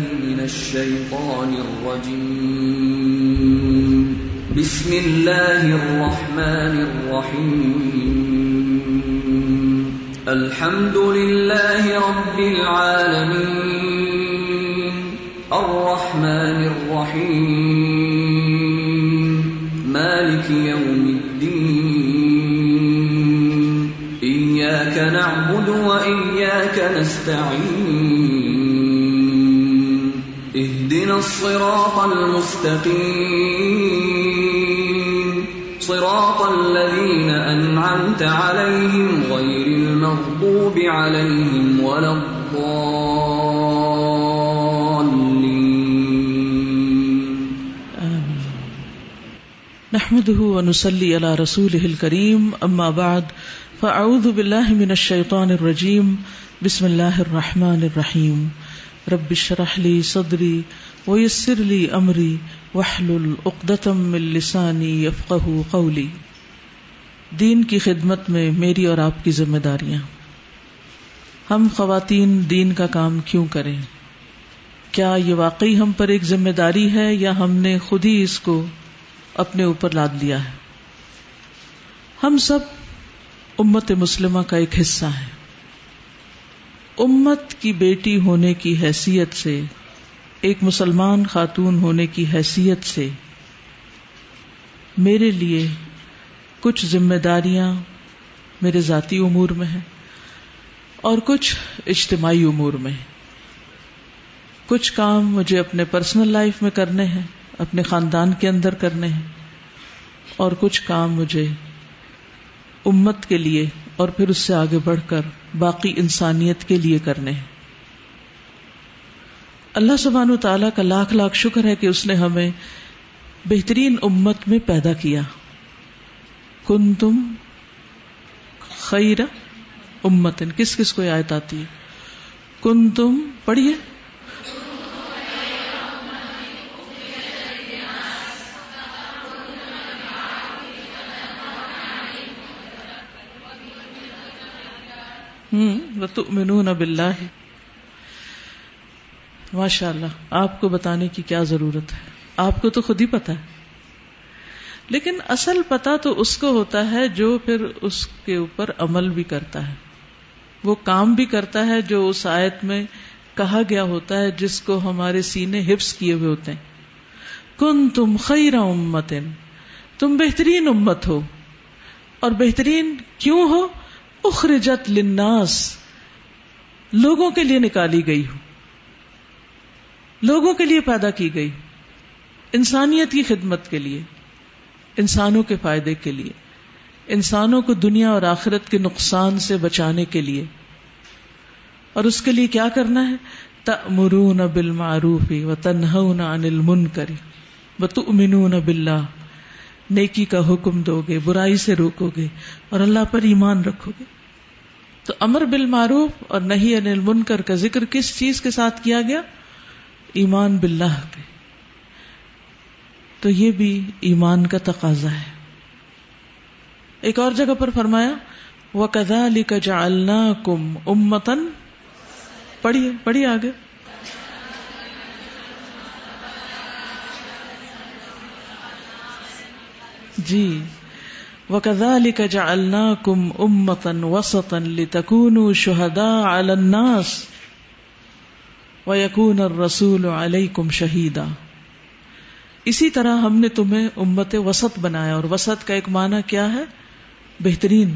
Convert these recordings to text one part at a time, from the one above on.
من الشيطان الرجيم. بسم الله الرحمن الرحيم. الحمد لله رب العالمين. الرحمن الرحيم. مالك يوم الدين. إياك نعبد وإياك نستعين. اهدنا الصراط المستقيم. صراط الذين أنعمت عليهم غير المغضوب عليهم ولا الضالين. نحمده ونصلي على رسوله الكريم. أما بعد، فأعوذ بالله من الشيطان الرجيم. بسم الله الرحمن الرحيم. رب اشرح لي صدري ويسر لي أمري واحلل عقدة من لساني يفقه قولي۔ دین کی خدمت میں میری اور آپ کی ذمہ داریاں۔ ہم خواتین دین کا کام کیوں کریں؟ کیا یہ واقعی ہم پر ایک ذمہ داری ہے یا ہم نے خود ہی اس کو اپنے اوپر لاد لیا ہے؟ ہم سب امت مسلمہ کا ایک حصہ ہے امت کی بیٹی ہونے کی حیثیت سے ایک مسلمان خاتون ہونے کی حیثیت سے میرے لیے کچھ ذمہ داریاں میرے ذاتی امور میں ہیں اور کچھ اجتماعی امور میں کچھ کام مجھے اپنے پرسنل لائف میں کرنے ہیں، اپنے خاندان کے اندر کرنے ہیں۔ اور کچھ کام مجھے امت کے لیے اور پھر اس سے آگے بڑھ کر باقی انسانیت کے لیے کرنے ہیں۔ اللہ سبحانہ تعالیٰ کا لاکھ لاکھ شکر ہے کہ اس نے ہمیں بہترین امت میں پیدا کیا۔ کن تم خیر امتن۔ کس کس کو آیت آتی ہے؟ کن تم پڑھیے۔ ہوں وتؤمنون باللہ۔ ماشاء اللہ آپ کو بتانے کی کیا ضرورت ہے؟ آپ کو تو خود ہی پتا ہے۔ لیکن اصل پتا تو اس کو ہوتا ہے جو پھر اس کے اوپر عمل بھی کرتا ہے۔ وہ کام بھی کرتا ہے جو اس آیت میں کہا گیا ہوتا ہے، جس کو ہمارے سینے حفظ کیے ہوئے ہوتے ہیں۔ کن تم خیر امت تم بہترین امت ہو۔ اور بہترین کیوں ہو؟ اخرجت للناس، لوگوں کے لیے نکالی گئی ہو۔ لوگوں کے لیے پیدا کی گئی۔ انسانیت کی خدمت کے لیے، انسانوں کے فائدے کے لیے، انسانوں کو دنیا اور آخرت کے نقصان سے بچانے کے لیے۔ اور اس کے لیے کیا کرنا ہے؟ تأمرون بالمعروف و تنہون عن المنکر، و تؤمنون باللہ۔ نیکی کا حکم دو گے برائی سے روکو گے اور اللہ پر ایمان رکھو گے تو امر بالمعروف اور نہیں عن المنکر کا ذکر کس چیز کے ساتھ کیا گیا؟ ایمان باللہ کے تو یہ بھی ایمان کا تقاضا ہے۔ ایک اور جگہ پر فرمایا وہ کدا علی کا جالنا کم امتن پڑھیے پڑھیے آگے۔ جی وہ کدا علی کا جالنا کم امتن وسطن لتکون شہدا الناس۔ و یقون رسول علیہ کم شہیدا اسی طرح ہم نے تمہیں امت وسط بنایا، اور وسط کا ایک معنی کیا ہے؟ بہترین۔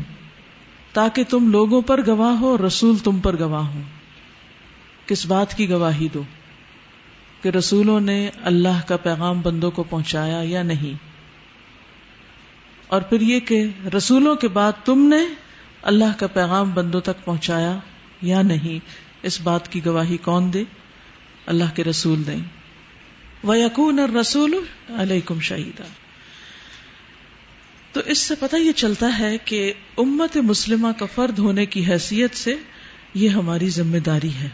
تاکہ تم لوگوں پر گواہ ہو اور رسول تم پر گواہ ہو کس بات کی گواہی دو؟ کہ رسولوں نے اللہ کا پیغام بندوں کو پہنچایا یا نہیں؟ اور پھر یہ کہ رسولوں کے بعد تم نے اللہ کا پیغام بندوں تک پہنچایا یا نہیں؟ اس بات کی گواہی کون دے؟ اللہ کے رسول دیں۔ وہ یقون اور رسول علیکم شہیدا تو اس سے پتہ یہ چلتا ہے کہ امت مسلمہ کا فرد ہونے کی حیثیت سے یہ ہماری ذمہ داری ہے۔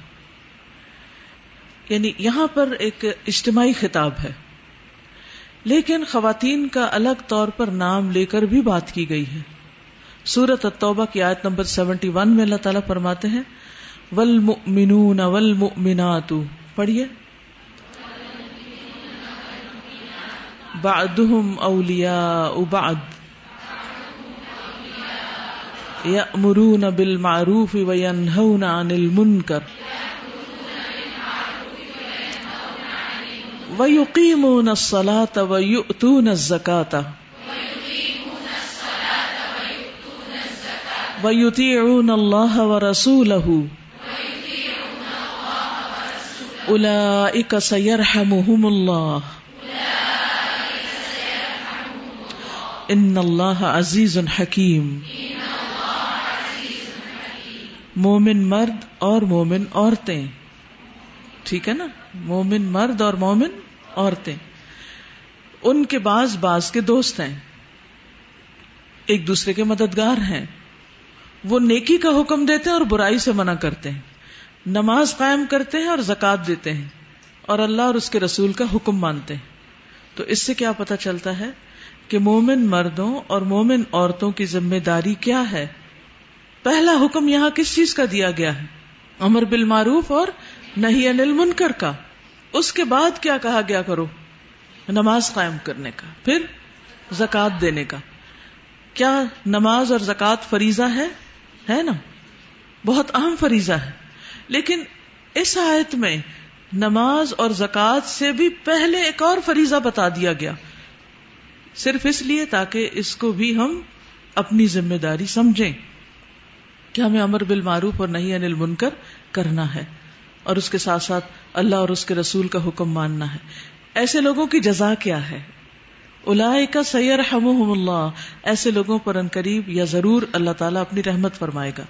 یعنی یہاں پر ایک اجتماعی خطاب ہے۔ لیکن خواتین کا الگ طور پر نام لے کر بھی بات کی گئی ہے۔ سورت التوبہ کی آیت نمبر سیونٹی ون میں اللہ تعالیٰ فرماتے ہیں والمؤمنون والمؤمنات. پڑھیے. بعدهم اولیاء بعد یأمرون بالمعروف وینہون عن المنکر. ویقیمون الصلاة ویؤتون الزکاة. ویطیعون اللہ ورسولہ ویطیعون اللہ ورسولہ أولئك سيرحمهم الله. ان اللہ عزیز حکیم مومن مرد اور مومن عورتیں. ٹھیک ہے نا؟ مومن مرد اور مومن عورتیں. ان کے بعض بعض کے دوست ہیں. ایک دوسرے کے مددگار ہیں. وہ نیکی کا حکم دیتے ہیں اور برائی سے منع کرتے ہیں. نماز قائم کرتے ہیں اور زکات دیتے ہیں اور اللہ اور اس کے رسول کا حکم مانتے ہیں۔ تو اس سے کیا پتا چلتا ہے کہ مومن مردوں اور مومن عورتوں کی ذمہ داری کیا ہے؟ پہلا حکم یہاں کس چیز کا دیا گیا ہے؟ امر بالمعروف اور نہیں انل منکر کا۔ اس کے بعد کیا کہا گیا کرو؟ نماز قائم کرنے کا، پھر زکات دینے کا۔ کیا نماز اور زکات فریضہ ہے؟ ہے نا؟ بہت اہم فریضہ ہے۔ لیکن اس آیت میں نماز اور زکات سے بھی پہلے ایک اور فریضہ بتا دیا گیا۔ صرف اس لیے تاکہ اس کو بھی ہم اپنی ذمہ داری سمجھیں کہ ہمیں امر بالمعروف اور نہیں انل منکر کرنا ہے اور اس کے ساتھ ساتھ اللہ اور اس کے رسول کا حکم ماننا ہے۔ ایسے لوگوں کی جزا کیا ہے؟ الا کا سید اللہ۔ ایسے لوگوں پر ان قریب یا ضرور اللہ تعالیٰ اپنی رحمت فرمائے گا۔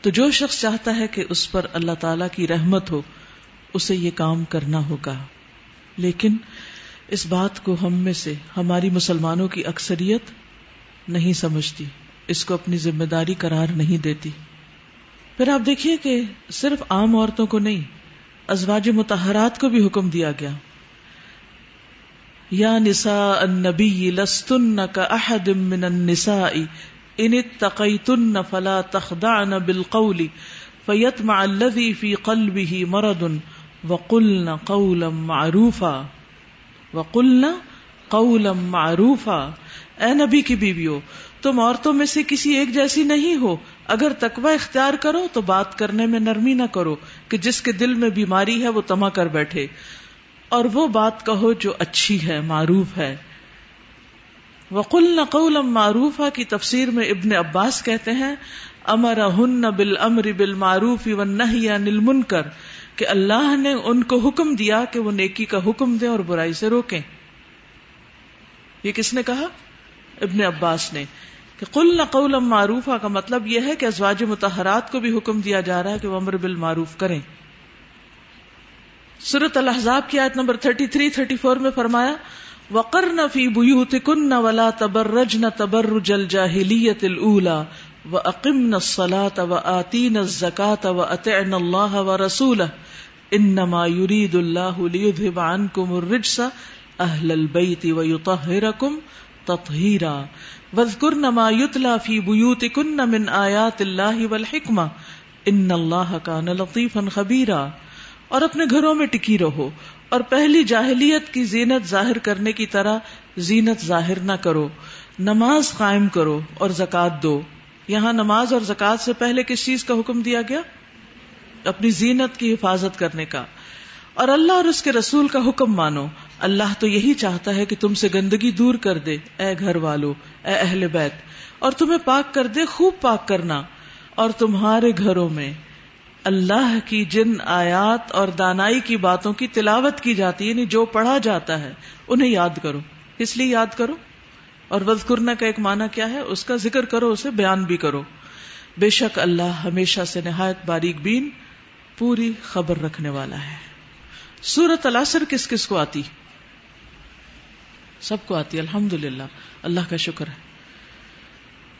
تو جو شخص چاہتا ہے کہ اس پر اللہ تعالی کی رحمت ہو، اسے یہ کام کرنا ہوگا۔ لیکن اس بات کو ہم میں سے، ہماری مسلمانوں کی اکثریت نہیں سمجھتی۔ اس کو اپنی ذمہ داری قرار نہیں دیتی۔ پھر آپ دیکھیے کہ صرف عام عورتوں کو نہیں، ازواج متحرات کو بھی حکم دیا گیا۔ یا نساء النبی لستن کا احد من النساء ان اتقیتن فلا تخضعن بالقول فیتمع الذی فی قلبه مرض وقلن قولا معروفا وقلنا قولا معروفا۔ اے نبی کی بیویوں تم عورتوں میں سے کسی ایک جیسی نہیں ہو۔ اگر تقوی اختیار کرو تو بات کرنے میں نرمی نہ کرو کہ جس کے دل میں بیماری ہے وہ تما کر بیٹھے۔ اور وہ بات کہو جو اچھی ہے، معروف ہے۔ وقل نقول معروف کی تفسیر میں ابن عباس کہتے ہیں امر ہن بل امر بل معروف نل کہ اللہ نے ان کو حکم دیا کہ وہ نیکی کا حکم دیں اور برائی سے روکیں۔ یہ کس نے کہا؟ ابن عباس نے، کہ قل نقول معروف کا مطلب یہ ہے کہ ازواج متحرات کو بھی حکم دیا جا رہا ہے کہ وہ امر بال معروف کریں۔ سورت الحضاب کی آیت نمبر 33 34 میں فرمایا وقر وقرن فی بیوتکن ولا تبرج تبرجن تبرج الجاہلیت الاولى واقمن الصلاة وآتین الزکاة واتعن اللہ و رسول ورسولہ انما يريد الله ليذهب عنكم الرجس اهل البيت ويطهركم تطہیرا وذکرن ما یتلا فی بیوتکن من آیات اللہ والحکمہ ان اللہ کان لطیفا خبیرا اور اپنے گھروں میں ٹکی رہو اور پہلی جاہلیت کی زینت ظاہر کرنے کی طرح زینت ظاہر نہ کرو۔ نماز قائم کرو اور زکات دو۔ یہاں نماز اور زکات سے پہلے کس چیز کا حکم دیا گیا؟ اپنی زینت کی حفاظت کرنے کا۔ اور اللہ اور اس کے رسول کا حکم مانو۔ اللہ تو یہی چاہتا ہے کہ تم سے گندگی دور کر دے۔ اے گھر والو، اے اہل بیت، اور تمہیں پاک کر دے، خوب پاک کرنا۔ اور تمہارے گھروں میں اللہ کی جن آیات اور دانائی کی باتوں کی تلاوت کی جاتی ہے یعنی جو پڑھا جاتا ہے، انہیں یاد کرو۔ اس لیے یاد کرو؟ اور وزکرنا کا ایک معنی کیا ہے؟ اس کا ذکر کرو، اسے بیان بھی کرو۔ بے شک اللہ ہمیشہ سے نہایت باریک بین، پوری خبر رکھنے والا ہے۔ سورت الاسر کس کس کو آتی؟ سب کو آتی الحمد للہ اللہ کا شکر ہے۔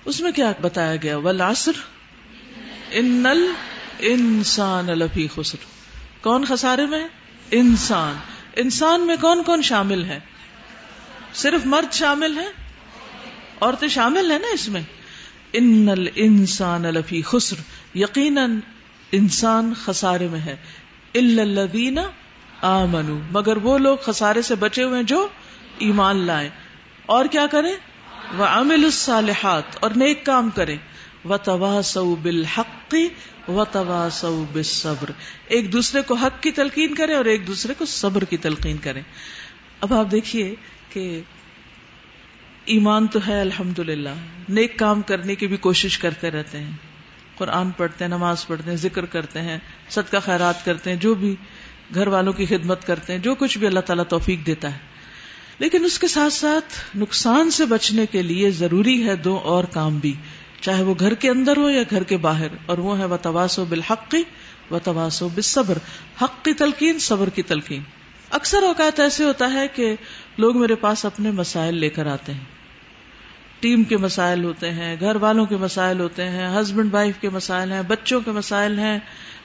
اس میں کیا بتایا گیا؟ ولاسر ان انسان لفی خسر۔ کون خسارے میں انسان۔ انسان میں کون کون شامل ہے؟ صرف مرد شامل ہے عورتیں شامل ہیں نا اس میں؟ ان انسان لفی خسر۔ یقیناً انسان خسارے میں ہے۔ الدین آمنو۔ مگر وہ لوگ خسارے سے بچے ہوئے جو ایمان لائے اور کیا کریں؟ وہ عامل الصالحات اور نیک کام کریں۔ و تباسو بالحق و تباسو بالصبر۔ ایک دوسرے کو حق کی تلقین کرے اور ایک دوسرے کو صبر کی تلقین کرے اب آپ دیکھیے کہ ایمان تو ہے الحمد للہ نیک کام کرنے کی بھی کوشش کرتے رہتے ہیں۔ قرآن پڑھتے ہیں، نماز پڑھتے ہیں، ذکر کرتے ہیں، صدقہ خیرات کرتے ہیں، جو بھی گھر والوں کی خدمت کرتے ہیں، جو کچھ بھی اللہ تعالیٰ توفیق دیتا ہے۔ لیکن اس کے ساتھ ساتھ نقصان سے بچنے کے لیے ضروری ہے دو اور کام بھی۔ چاہے وہ گھر کے اندر ہو یا گھر کے باہر، اور وہ ہے و تواس و بالحقی و تواس و حق کی تلقین، صبر کی تلقین۔ اکثر اوقات ایسے ہوتا ہے کہ لوگ میرے پاس اپنے مسائل لے کر آتے ہیں۔ ٹیم کے مسائل ہوتے ہیں، گھر والوں کے مسائل ہوتے ہیں، ہسبینڈ وائف کے مسائل ہیں، بچوں کے مسائل ہیں،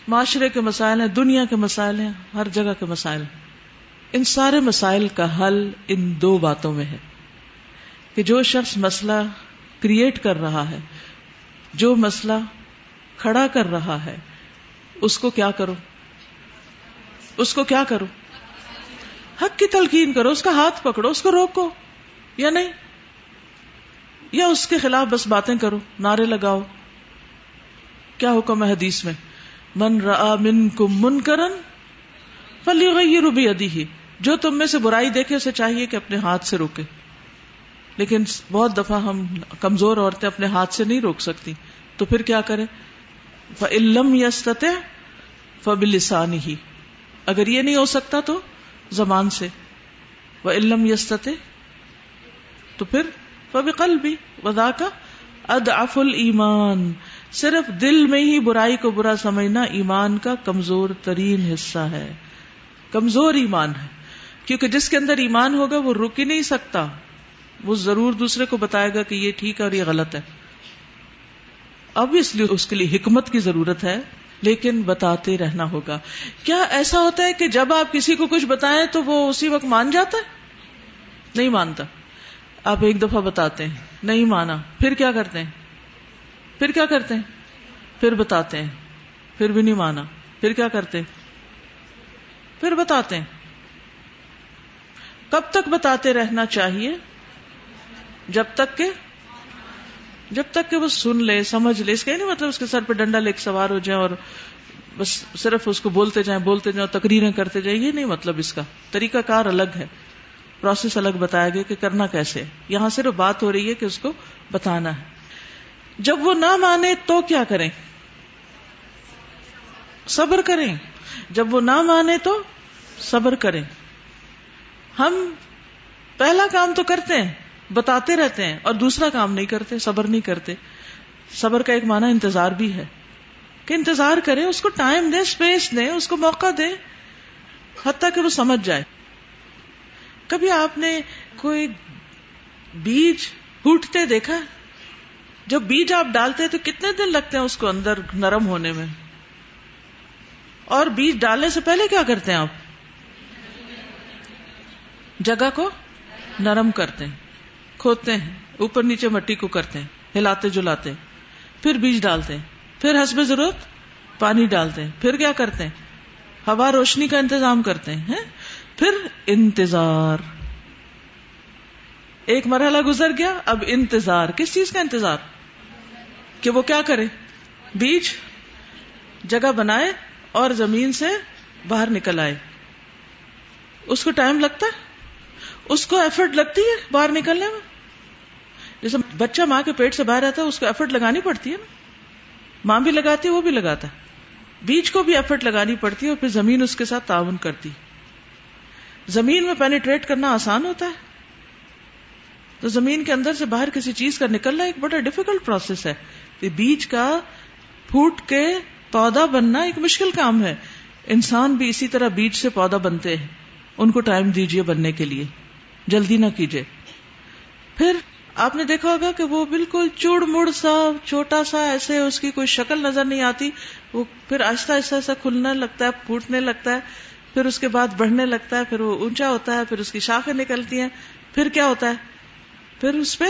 معاشرے کے مسائل ہیں، دنیا کے مسائل ہیں، ہر جگہ کے مسائل ہیں۔ ان سارے مسائل کا حل ان دو باتوں میں ہے کہ جو شخص مسئلہ کریٹ کر رہا ہے، جو مسئلہ کھڑا کر رہا ہے، اس کو کیا کرو؟ اس کو کیا کرو؟ حق کی تلقین کرو، اس کا ہاتھ پکڑو، اس کو روکو، یا نہیں؟ یا اس کے خلاف بس باتیں کرو، نعرے لگاؤ۔ کیا حکم ہے حدیث میں؟ من را من کم من کرن فلی روبی ادی ہی جو تم میں سے برائی دیکھے، اسے چاہیے کہ اپنے ہاتھ سے روکے۔ لیکن بہت دفعہ ہم کمزور عورتیں اپنے ہاتھ سے نہیں روک سکتی۔ تو پھر کیا کریں؟ فلم یستتے فبلسانی ہی اگر یہ نہیں ہو سکتا تو زبان سے۔ وہ علم یستتے تو پھر فب قل بھی ودا کا اد افل ایمان صرف دل میں ہی برائی کو برا سمجھنا ایمان کا کمزور ترین حصہ ہے۔ کمزور ایمان ہے۔ کیونکہ جس کے اندر ایمان ہوگا وہ رک ہی نہیں سکتا۔ وہ ضرور دوسرے کو بتائے گا کہ یہ ٹھیک ہے اور یہ غلط ہے۔ اب اس کے لیے حکمت کی ضرورت ہے، لیکن بتاتے رہنا ہوگا۔ کیا ایسا ہوتا ہے کہ جب آپ کسی کو کچھ بتائیں تو وہ اسی وقت مان جاتا ہے؟ نہیں مانتا۔ آپ ایک دفعہ بتاتے ہیں، نہیں مانا، پھر کیا کرتے ہیں؟ پھر کیا کرتے ہیں؟ پھر بتاتے ہیں، پھر بھی نہیں مانا، پھر کیا کرتے پھر بتاتے ہیں۔ کب تک بتاتے رہنا چاہیے؟ جب تک کہ جب تک کہ وہ سن لے، سمجھ لے، اس کا نہیں مطلب اس کے سر پہ ڈنڈا لے کے سوار ہو جائے اور بس صرف اس کو بولتے جائیں بولتے جائیں تقریریں کرتے جائیں، یہ نہیں مطلب اس کا۔ طریقہ کار الگ ہے۔ پروسیس الگ بتایا گیا کہ کرنا کیسے یہاں صرف بات ہو رہی ہے کہ اس کو بتانا ہے۔ جب وہ نہ مانے تو کیا کریں؟ صبر کریں۔ جب وہ نہ مانے تو صبر کریں۔ ہم پہلا کام تو کرتے ہیں۔ بتاتے رہتے ہیں اور دوسرا کام نہیں کرتے، صبر نہیں کرتے۔ صبر کا ایک معنی انتظار بھی ہے کہ انتظار کریں، اس کو ٹائم دیں اسپیس دیں، اس کو موقع دیں، حتیٰ کہ وہ سمجھ جائے۔ کبھی آپ نے کوئی بیج پھوٹتے دیکھا؟ جب بیج آپ ڈالتے تو کتنے دن لگتے ہیں اس کو اندر نرم ہونے میں؟ اور بیج ڈالنے سے پہلے کیا کرتے ہیں آپ؟ جگہ کو نرم کرتے ہیں۔ کھودتے ہیں، اوپر نیچے مٹی کو کرتے ہیں، ہلاتے جلاتے ہیں، پھر بیج ڈالتے ہیں، پھر حسب ضرورت پانی ڈالتے ہیں، پھر کیا کرتے ہیں؟ ہوا روشنی کا انتظام کرتے ہیں پھر انتظار۔ ایک مرحلہ گزر گیا، اب انتظار۔ کس چیز کا انتظار؟ کہ وہ کیا کرے؟ بیج جگہ بنائے اور زمین سے باہر نکل آئے۔ اس کو ٹائم لگتا ہے؟ اس کو ایفرٹ لگتی ہے باہر نکلنے میں؟ جیسے بچہ ماں کے پیٹ سے باہر آتا ہے، اس کو ایفرٹ لگانی پڑتی ہے نا۔ ماں بھی لگاتی ہے، وہ بھی لگاتا ہے۔ بیج کو بھی ایفرٹ لگانی پڑتی ہے اور پھر زمین اس کے ساتھ تعاون کرتی زمین میں پینیٹریٹ کرنا آسان ہوتا ہے۔ تو زمین کے اندر سے باہر کسی چیز کا نکلنا ایک بڑا ڈیفیکلٹ پروسیس ہے۔ بیج کا پھوٹ کے پودا بننا ایک مشکل کام ہے۔ انسان بھی اسی طرح بیج سے پودا بنتے ہیں۔ ان کو ٹائم دیجیے بننے کے لیے۔ جلدی نہ کیجیے پھر آپ نے دیکھا ہوگا کہ وہ بالکل چوڑ مڑ سا، چھوٹا سا، ایسے اس کی کوئی شکل نظر نہیں آتی۔ وہ پھر آہستہ آہستہ ایسا کھلنے لگتا ہے، پھوٹنے لگتا ہے، پھر اس کے بعد بڑھنے لگتا ہے، پھر وہ اونچا ہوتا ہے، پھر اس کی شاخیں نکلتی ہیں، پھر کیا ہوتا ہے؟ پھر اس پہ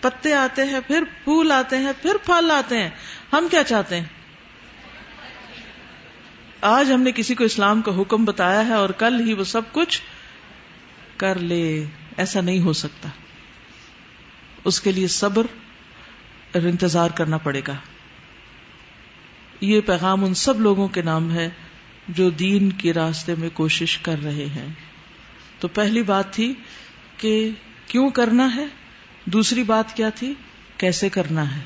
پتے آتے ہیں، پھر پھول آتے ہیں، پھر پھل آتے ہیں۔ ہم کیا چاہتے ہیں؟ آج ہم نے کسی کو اسلام کا حکم بتایا ہے اور کل ہی وہ سب کچھ کر لے۔ ایسا نہیں ہو سکتا۔ اس کے لیے صبر اور انتظار کرنا پڑے گا۔ یہ پیغام ان سب لوگوں کے نام ہے جو دین کے راستے میں کوشش کر رہے ہیں۔ تو پہلی بات تھی کہ کیوں کرنا ہے؟ دوسری بات کیا تھی؟ کیسے کرنا ہے؟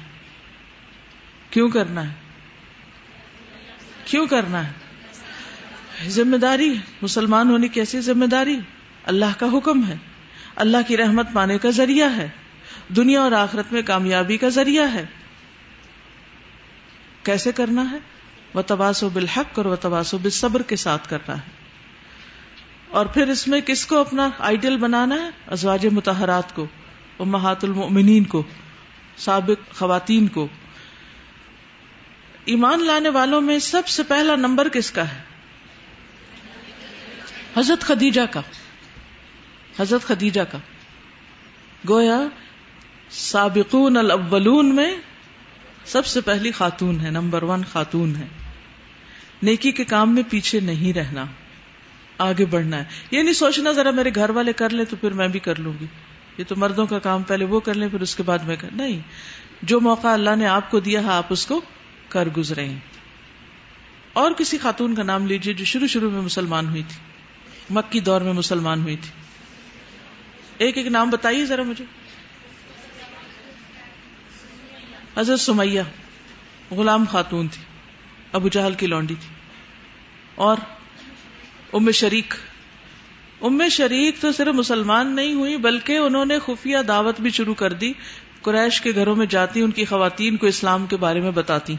کیوں کرنا ہے؟ کیوں کرنا ہے؟ ذمہ داری، مسلمان ہونے کی ایسی ذمہ داری، اللہ کا حکم ہے۔ اللہ کی رحمت پانے کا ذریعہ ہے۔ دنیا اور آخرت میں کامیابی کا ذریعہ ہے۔ کیسے کرنا ہے؟ وہ تباسو بالحق اور وہ تباسو بالصبر کے ساتھ کرنا ہے۔ اور پھر اس میں کس کو اپنا آئیڈیل بنانا ہے؟ ازواج متحرات کو، امہات المؤمنین کو، سابق خواتین کو۔ ایمان لانے والوں میں سب سے پہلا نمبر کس کا ہے؟ حضرت خدیجہ کا۔ حضرت خدیجہ کا۔ گویا سابقون الاولون میں سب سے پہلی خاتون ہے، نمبر ون خاتون ہے۔ نیکی کے کام میں پیچھے نہیں رہنا، آگے بڑھنا ہے۔ یہ نہیں سوچنا ذرا میرے گھر والے کر لیں تو پھر میں بھی کر لوں گی۔ یہ تو مردوں کا کام، پہلے وہ کر لیں، پھر اس کے بعد میں کر۔ نہیں، جو موقع اللہ نے آپ کو دیا ہے، آپ اس کو کر گزرے اور کسی خاتون کا نام لیجیے جو شروع شروع میں مسلمان ہوئی تھی، مکی دور میں مسلمان ہوئی تھی۔ ایک ایک نام بتائیے ذرا مجھے۔ حضرت سمیہ غلام خاتون تھی، ابو جہل کی لونڈی تھی۔ اور ام شریک ام شریک تو صرف مسلمان نہیں ہوئی، بلکہ انہوں نے خفیہ دعوت بھی شروع کر دی۔ قریش کے گھروں میں جاتی، ان کی خواتین کو اسلام کے بارے میں بتاتی۔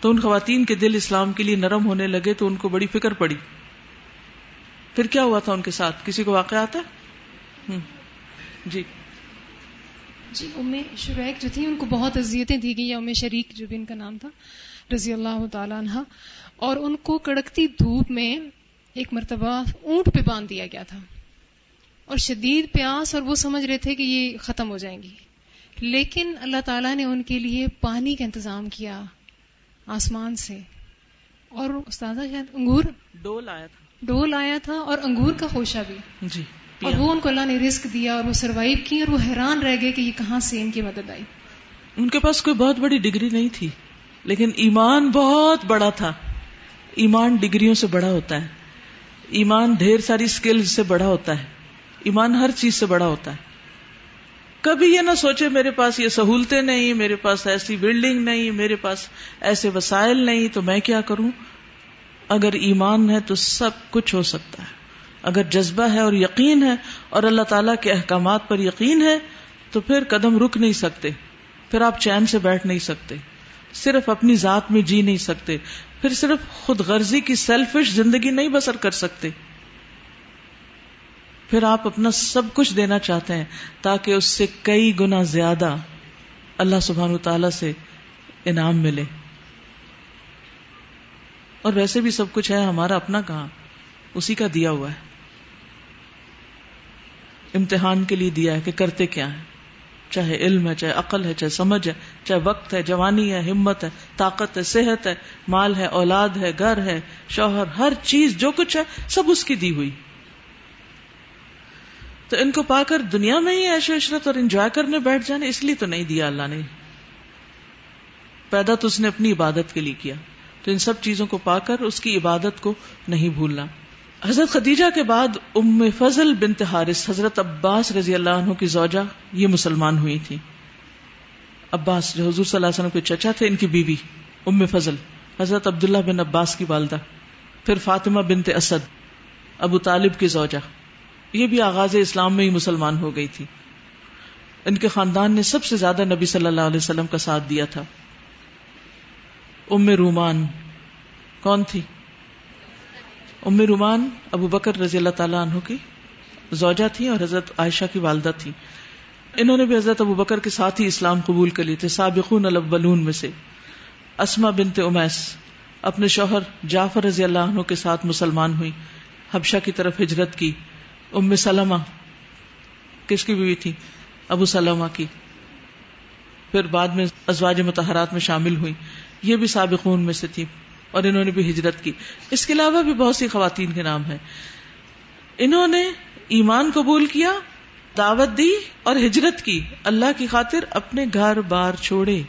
تو ان خواتین کے دل اسلام کے لیے نرم ہونے لگے، تو ان کو بڑی فکر پڑی۔ پھر کیا ہوا تھا ان کے ساتھ؟ کسی کو واقع آتا جی۔ جی ام شریک جو تھی ان کو بہت اذیتیں دی گئی ام شریک جو بھی ان کا نام تھا رضی اللہ تعالیٰ عنہ اور ان کو کڑکتی دھوپ میں ایک مرتبہ اونٹ پہ باندھ دیا گیا تھا۔ اور شدید پیاس اور وہ سمجھ رہے تھے کہ یہ ختم ہو جائیں گی۔ لیکن اللہ تعالیٰ نے ان کے لیے پانی کا انتظام کیا آسمان سے۔ اور استاذہ شاید انگور ڈول آیا تھا۔ ڈول آیا تھا اور انگور کا خوشہ بھی۔ جی۔ اور وہ ان کو اللہ نے رسک دیا اور وہ سروائو کی اور وہ حیران رہ گئے کہ یہ کہاں سے ان کی مدد آئی۔ ان کے پاس کوئی بہت بڑی ڈگری نہیں تھی لیکن ایمان بہت بڑا تھا۔ ایمان ڈگریوں سے بڑا ہوتا ہے۔ ایمان ڈھیر ساری اسکل سے بڑا ہوتا ہے۔ ایمان ہر چیز سے بڑا ہوتا ہے۔ کبھی یہ نہ سوچے میرے پاس یہ سہولتیں نہیں میرے پاس ایسی بلڈنگ نہیں میرے پاس ایسے وسائل نہیں تو میں کیا کروں؟ اگر ایمان ہے تو سب کچھ ہو سکتا ہے۔ اگر جذبہ ہے اور یقین ہے اور اللہ تعالی کے احکامات پر یقین ہے، تو پھر قدم رک نہیں سکتے۔ پھر آپ چین سے بیٹھ نہیں سکتے۔ صرف اپنی ذات میں جی نہیں سکتے۔ پھر صرف خود غرضی کی سیلفش زندگی نہیں بسر کر سکتے۔ پھر آپ اپنا سب کچھ دینا چاہتے ہیں تاکہ اس سے کئی گنا زیادہ اللہ سبحان تعالی سے انعام ملے۔ اور ویسے بھی سب کچھ ہے، ہمارا اپنا کہاں؟ اسی کا دیا ہوا ہے۔ امتحان کے لیے دیا ہے کہ کرتے کیا ہے چاہے علم ہے، چاہے عقل ہے، چاہے سمجھ ہے، چاہے وقت ہے، جوانی ہے، ہمت ہے، طاقت ہے، صحت ہے، مال ہے، اولاد ہے، گھر ہے، شوہر، ہر چیز جو کچھ ہے، سب اس کی دی ہوئی۔ تو ان کو پا کر دنیا میں ہی ایش عشرت اور انجوائے کرنے بیٹھ جانے، اس لیے تو نہیں دیا اللہ نے۔ پیدا تو اس نے اپنی عبادت کے لیے کیا۔ تو ان سب چیزوں کو پا کر اس کی عبادت کو نہیں بھولنا۔ حضرت خدیجہ کے بعد ام فضل بنت حارث، حضرت عباس رضی اللہ عنہ کی زوجہ یہ مسلمان ہوئی تھی۔ عباس جو حضور صلی اللہ علیہ وسلم کے چچا تھے، ان کی بیوی، ام فضل، حضرت عبداللہ بن عباس کی والدہ، پھر فاطمہ بنت اسد، ابو طالب کی زوجہ۔ یہ بھی آغاز اسلام میں ہی مسلمان ہو گئی تھی۔ ان کے خاندان نے سب سے زیادہ نبی صلی اللہ علیہ وسلم کا ساتھ دیا تھا۔ ام رومان، کون تھی؟ ام رومان ابو بکر رضی اللہ تعالیٰ عنہ کی زوجہ تھی اور حضرت عائشہ کی والدہ تھی۔ انہوں نے بھی حضرت ابو بکر کے ساتھ ہی اسلام قبول کر لیے تھے سابقون الاولون میں سے۔ اسما بنت امیس اپنے شوہر جعفر رضی اللہ عنہ کے ساتھ مسلمان ہوئی۔ حبشہ کی طرف ہجرت کی۔ ام سلمہ کس کی بیوی تھی؟ ابو سلمہ کی۔ پھر بعد میں ازواج متحرات میں شامل ہوئی۔ یہ بھی سابقون میں سے تھی۔ اور انہوں نے بھی ہجرت کی۔ اس کے علاوہ بھی بہت سی خواتین کے نام ہیں۔ انہوں نے ایمان قبول کیا، دعوت دی اور ہجرت کی۔ اللہ کی خاطر اپنے گھر بار چھوڑے،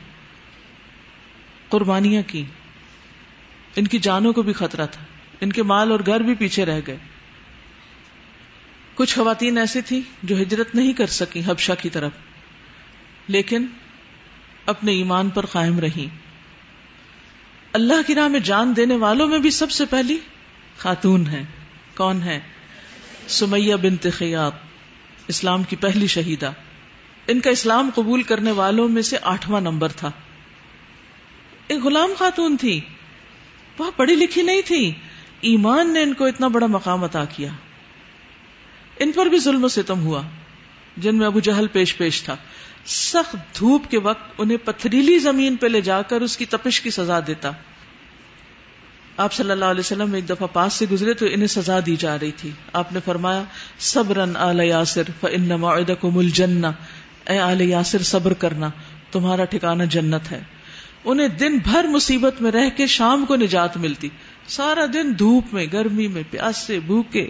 قربانیاں کی۔ ان کی جانوں کو بھی خطرہ تھا۔ ان کے مال اور گھر بھی پیچھے رہ گئے۔ کچھ خواتین ایسی تھی جو ہجرت نہیں کر سکی حبشہ کی طرف، لیکن اپنے ایمان پر قائم رہی اللہ کی راہ میں جان دینے والوں میں بھی سب سے پہلی خاتون ہے۔ کون ہے؟ سمیہ بنت خیاب اسلام کی پہلی شہیدہ۔ ان کا اسلام قبول کرنے والوں میں سے آٹھواں نمبر تھا۔ ایک غلام خاتون تھی۔ وہ پڑھی لکھی نہیں تھی۔ ایمان نے ان کو اتنا بڑا مقام عطا کیا۔ ان پر بھی ظلم و ستم ہوا۔ جن میں ابو جہل پیش پیش تھا۔ سخت دھوپ کے وقت انہیں پتھریلی زمین پہ لے جا کر اس کی تپش کی سزا دیتا۔ آپ صلی اللہ علیہ وسلم ایک دفعہ پاس سے گزرے تو انہیں سزا دی جا رہی تھی۔ آپ نے فرمایا، صبرن آل یاسر فانما عدکم الجنہ۔ اے آل یاسر، صبر کرنا، تمہارا ٹھکانہ جنت ہے۔ انہیں دن بھر مصیبت میں رہ کے شام کو نجات ملتی۔ سارا دن دھوپ میں، گرمی میں پیاس سے بھوکے۔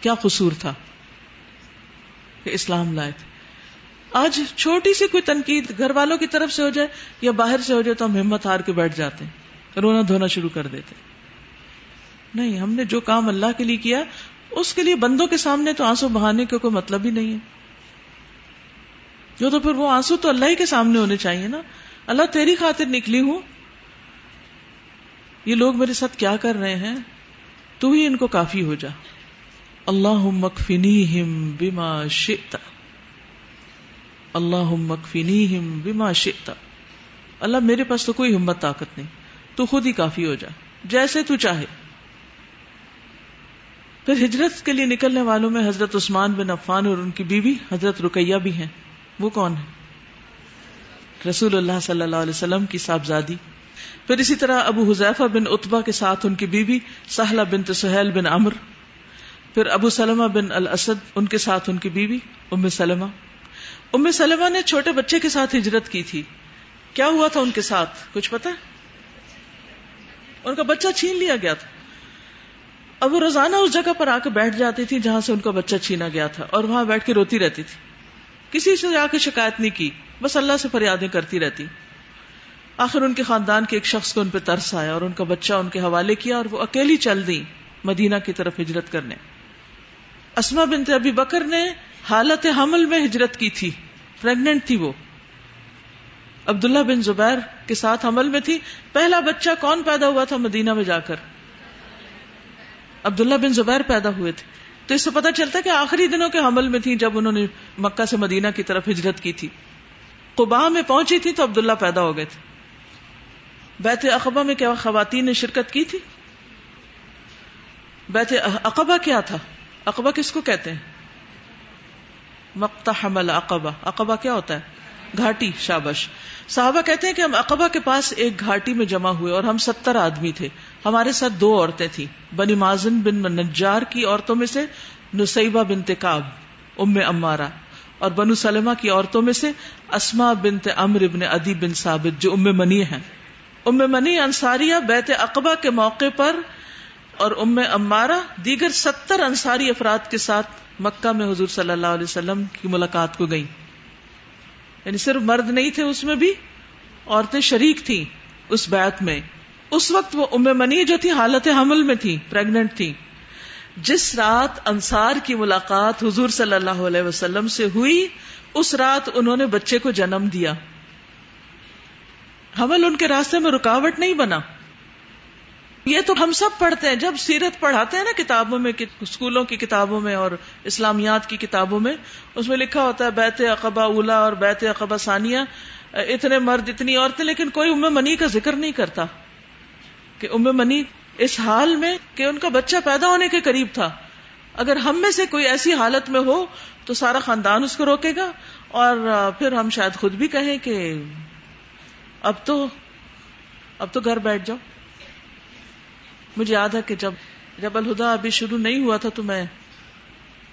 کیا قصور تھا کہ اسلام لائے تھے آج چھوٹی سی کوئی تنقید گھر والوں کی طرف سے ہو جائے یا باہر سے ہو جائے تو ہم ہمت ہار کے بیٹھ جاتے ہیں، رونا دھونا شروع کر دیتے نہیں، ہم نے جو کام اللہ کے لیے کیا، اس کے لیے بندوں کے سامنے تو آنسو بہانے کا کوئی مطلب ہی نہیں ہے۔ جو تو پھر وہ آنسو تو اللہ ہی کے سامنے ہونے چاہیے نا۔ اللہ تیری خاطر نکلی ہوں۔ یہ لوگ میرے ساتھ کیا کر رہے ہیں؟ تو ہی ان کو کافی ہو جا۔ اللہ مکفنی ہم بیما اللہ مکفنی ہم بیما اللہ میرے پاس تو کوئی ہمت طاقت نہیں، تو خود ہی کافی ہو جا، جیسے تو چاہے۔ پھر ہجرت کے لیے نکلنے والوں میں حضرت عثمان بن عفان اور ان کی بیوی حضرت رکیہ بھی ہیں۔ وہ کون ہے رسول اللہ صلی اللہ علیہ وسلم کی صاحبزادی۔ پھر اسی طرح ابو حذیفہ بن اتبا کے ساتھ ان کی بیوی سہلا بن سہیل بن امر پھر ابو سلمہ بن الاسد ان کے ساتھ ان کی بیوی ام سلمہ۔ ام سلمہ نے چھوٹے بچے کے ساتھ ہجرت کی تھی۔ کیا ہوا تھا ان کے ساتھ؟ کچھ پتا ان کا بچہ چھین لیا گیا تھا۔ اب وہ روزانہ اس جگہ پر آ کے بیٹھ جاتی تھی جہاں سے ان کا بچہ چھینا گیا تھا اور وہاں بیٹھ کے روتی رہتی تھی۔ کسی سے آ کے شکایت نہیں کی، بس اللہ سے فریادیں کرتی رہتی۔ آخر ان کے خاندان کے ایک شخص کو ان پہ ترس آیا اور ان کا بچہ ان کے حوالے کیا اور وہ اکیلی چل دی مدینہ کی طرف ہجرت کرنے۔ اسما بنت ابی بکر نے حالت حمل میں ہجرت کی تھی پریگنٹ تھی وہ۔ عبداللہ بن زبیر کے ساتھ حمل میں تھی۔ پہلا بچہ کون پیدا ہوا تھا مدینہ میں جا کر؟ عبداللہ بن زبیر پیدا ہوئے تھے۔ تو اس سے پتا چلتا کہ آخری دنوں کے حمل میں تھی جب انہوں نے مکہ سے مدینہ کی طرف ہجرت کی تھی۔ قبا میں پہنچی تھی تو عبداللہ پیدا ہو گئے تھے۔ بیت اقبا میں کیا خواتین نے شرکت کی تھی؟ بیت اقبا کیا تھا؟ اقبا کس کو کہتے ہیں؟ مکتا حمل اقبا اقبا کیا ہوتا ہے؟ گھاٹی، شابش. صحابہ کہتے ہیں کہ ہم اقبا کے پاس ایک گھاٹی میں جمع ہوئے اور ہم ستر آدمی تھے۔ ہمارے ساتھ دو عورتیں تھیں، بنی مازن بن نجار کی عورتوں میں سے نسیبہ بن تکاب ام امارا اور بنو سلمہ کی عورتوں میں سے اسما بنت امر ابن ادی بن ثابت جو ام منی ہیں۔ ام منی انصاریہ بیت اقبا کے موقع پر اور ام امارا دیگر ستر انصاری افراد کے ساتھ مکہ میں حضور صلی اللہ علیہ وسلم کی ملاقات کو گئی یعنی صرف مرد نہیں تھے اس میں بھی، عورتیں شریک تھیں اس بیت میں۔ اس وقت وہ ام منی جو تھی، حالت حمل میں تھی پریگنٹ تھی۔ جس رات انصار کی ملاقات حضور صلی اللہ علیہ وسلم سے ہوئی، اس رات انہوں نے بچے کو جنم دیا۔ حمل ان کے راستے میں رکاوٹ نہیں بنا۔ یہ تو ہم سب پڑھتے ہیں۔ جب سیرت پڑھاتے ہیں نا کتابوں میں اسکولوں کی کتابوں میں اور اسلامیات کی کتابوں میں، اس میں لکھا ہوتا ہے بیت اقبا اولا اور بیت اقبا ثانیہ۔ اتنے مرد، اتنی عورتیں، لیکن کوئی ام منی کا ذکر نہیں کرتا کہ ام منی اس حال میں کہ ان کا بچہ پیدا ہونے کے قریب تھا۔ اگر ہم میں سے کوئی ایسی حالت میں ہو تو سارا خاندان اس کو روکے گا اور پھر ہم شاید خود بھی کہیں کہ اب تو اب تو گھر بیٹھ جاؤ۔ مجھے یاد ہے کہ جب جب الہدا ابھی شروع نہیں ہوا تھا تو میں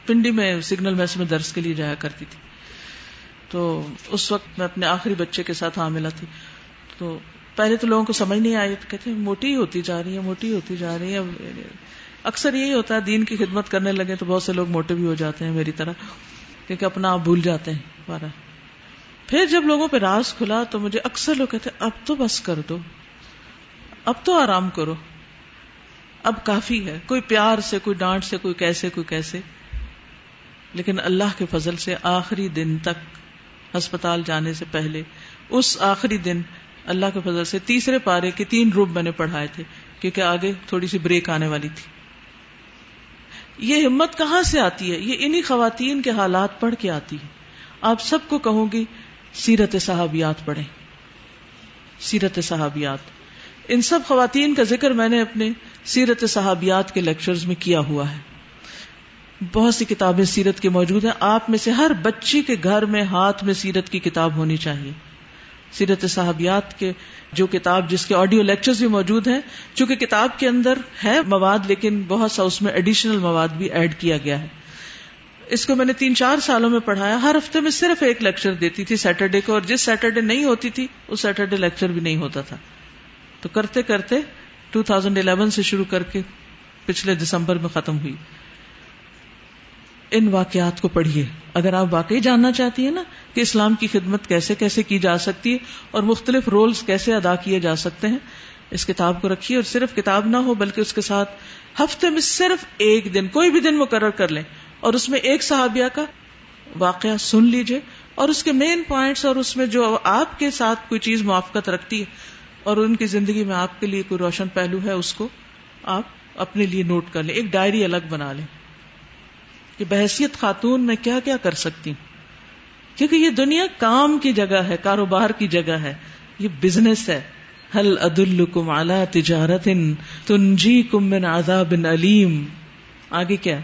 پنڈی میں سگنل میس میں درس کے لیے جایا کرتی تھی۔ تو اس وقت میں اپنے آخری بچے کے ساتھ حاملہ تھی۔ تو پہلے تو لوگوں کو سمجھ نہیں آئی، تو کہتے ہیں، موٹی ہوتی جا رہی ہے، موٹی ہوتی جا رہی ہے۔ اکثر یہی ہوتا ہے، دین کی خدمت کرنے لگے تو بہت سے لوگ موٹے بھی ہو جاتے ہیں میری طرح، کیونکہ اپنا آپ بھول جاتے ہیں بارہ پھر جب لوگوں پہ راز کھلا تو مجھے اکثر لوگ کہتے اب تو بس کر دو، اب تو آرام کرو۔ اب کافی ہے۔ کوئی پیار سے، کوئی ڈانٹ سے، کوئی کیسے کوئی کیسے۔ لیکن اللہ کے فضل سے آخری دن تک ہسپتال جانے سے پہلے، اس آخری دن اللہ کے فضل سے تیسرے پارے کے تین روپ میں نے پڑھائے تھے، کیونکہ آگے تھوڑی سی بریک آنے والی تھی۔ یہ ہمت کہاں سے آتی ہے؟ یہ انہی خواتین کے حالات پڑھ کے آتی ہے۔ آپ سب کو کہوں گی، سیرت صحابیات پڑھیں۔ سیرت صحابیات۔ ان سب خواتین کا ذکر میں نے اپنے سیرت صحابیات کے لیکچرز میں کیا ہوا ہے۔ بہت سی کتابیں سیرت کی موجود ہیں۔ آپ میں سے ہر بچی کے گھر میں ہاتھ میں سیرت کی کتاب ہونی چاہیے۔ سیرت صحابیات کے جو کتاب جس کے آڈیو لیکچرز بھی موجود ہیں، چونکہ کتاب کے اندر ہے مواد، لیکن بہت سا اس میں ایڈیشنل مواد بھی ایڈ کیا گیا ہے۔ اس کو میں نے تین چار سالوں میں پڑھایا۔ ہر ہفتے میں صرف ایک لیکچر دیتی تھی سیٹرڈے کو، اور جس سیٹرڈے نہیں ہوتی تھی، اس سیٹرڈے لیکچر بھی نہیں ہوتا تھا۔ تو کرتے کرتے 2011 سے شروع کر کے پچھلے دسمبر میں ختم ہوئی۔ ان واقعات کو پڑھیے۔ اگر آپ واقعی جاننا چاہتی ہیں نا کہ اسلام کی خدمت کیسے کیسے کی جا سکتی ہے اور مختلف رولز کیسے ادا کیے جا سکتے ہیں، اس کتاب کو رکھیے۔ اور صرف کتاب نہ ہو بلکہ اس کے ساتھ ہفتے میں صرف ایک دن، کوئی بھی دن مقرر کر لیں اور اس میں ایک صحابیہ کا واقعہ سن لیجیے۔ اور اس کے مین پوائنٹس اور اس میں جو آپ کے ساتھ کوئی چیز موافقت رکھتی ہے اور ان کی زندگی میں آپ کے لیے کوئی روشن پہلو ہے اس کو آپ اپنے لیے نوٹ کر لیں، ایک ڈائری الگ بنا لیں کہ بحثیت خاتون میں کیا کیا کر سکتی ہوں؟ کیونکہ یہ دنیا کام کی جگہ ہے، کاروبار کی جگہ ہے، یہ بزنس ہے۔ حل عد اعلی تجارت تنجی کم بن عذاب علیم آگے کیا؟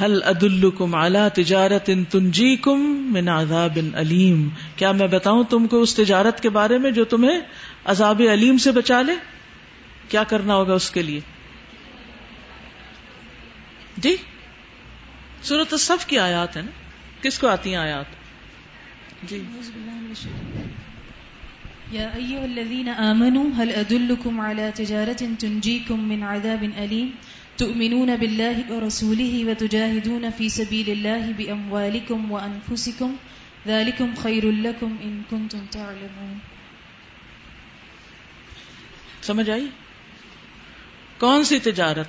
حل عد اعلی تجارت تنجی کم من عذاب علیم کیا میں بتاؤں تم کو اس تجارت کے بارے میں جو تمہیں عذاب علیم سے بچا لے؟ کیا کرنا ہوگا اس کے لیے؟ جی؟ صورت الصف کی آیات ہے نا؟ کس کو آتی ہیں آیات؟ جی۔ يا أيها الذين آمنوا، هل أدلكم على تجارة تنجيكم من عذاب أليم تؤمنون بالله ورسوله وتجاهدون في سبيل الله بأموالكم وأنفسكم ذلكم خير لكم إن كنتم تعلمون. سمجھ آئی؟ کون سی تجارت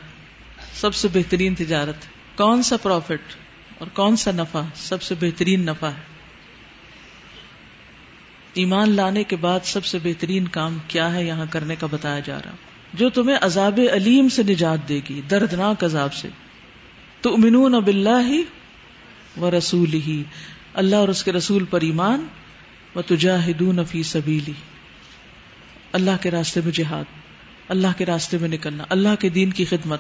سب سے بہترین تجارت؟ کون سا پروفٹ اور کون سا نفع سب سے بہترین نفع ہے؟ ایمان لانے کے بعد سب سے بہترین کام کیا ہے یہاں کرنے کا بتایا جا رہا جو تمہیں عذاب علیم سے نجات دے گی، دردناک عذاب سے۔ تو امنون اب اللہ ہی و رسول ہی اللہ اور اس کے رسول پر ایمان۔ و تجاہدون فی سبیلی اللہ کے راستے میں جہاد۔ اللہ کے راستے میں نکلنا۔ اللہ کے دین کی خدمت۔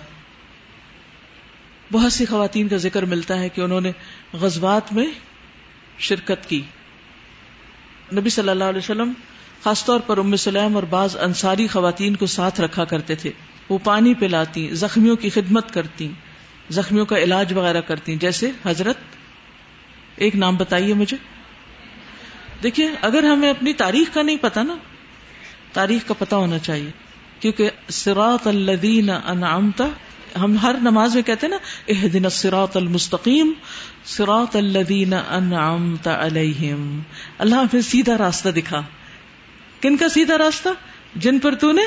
بہت سی خواتین کا ذکر ملتا ہے کہ انہوں نے غزوات میں شرکت کی۔ نبی صلی اللہ علیہ وسلم خاص طور پر ام سلیم اور بعض انصاری خواتین کو ساتھ رکھا کرتے تھے۔ وہ پانی پلاتی، زخمیوں کی خدمت کرتی، زخمیوں کا علاج وغیرہ کرتی۔ جیسے حضرت، ایک نام بتائیے مجھے۔ دیکھیے، اگر ہمیں اپنی تاریخ کا نہیں پتا نا، تاریخ کا پتا ہونا چاہیے۔ کیونکہ سراط الدین انعامتا ہم ہر نماز میں کہتے نا اح دن سراط المستقیم سراط الدین انعامت علیہم۔ اللہ ہمیں سیدھا راستہ دکھا۔ کن کا سیدھا راستہ؟ جن پر تو نے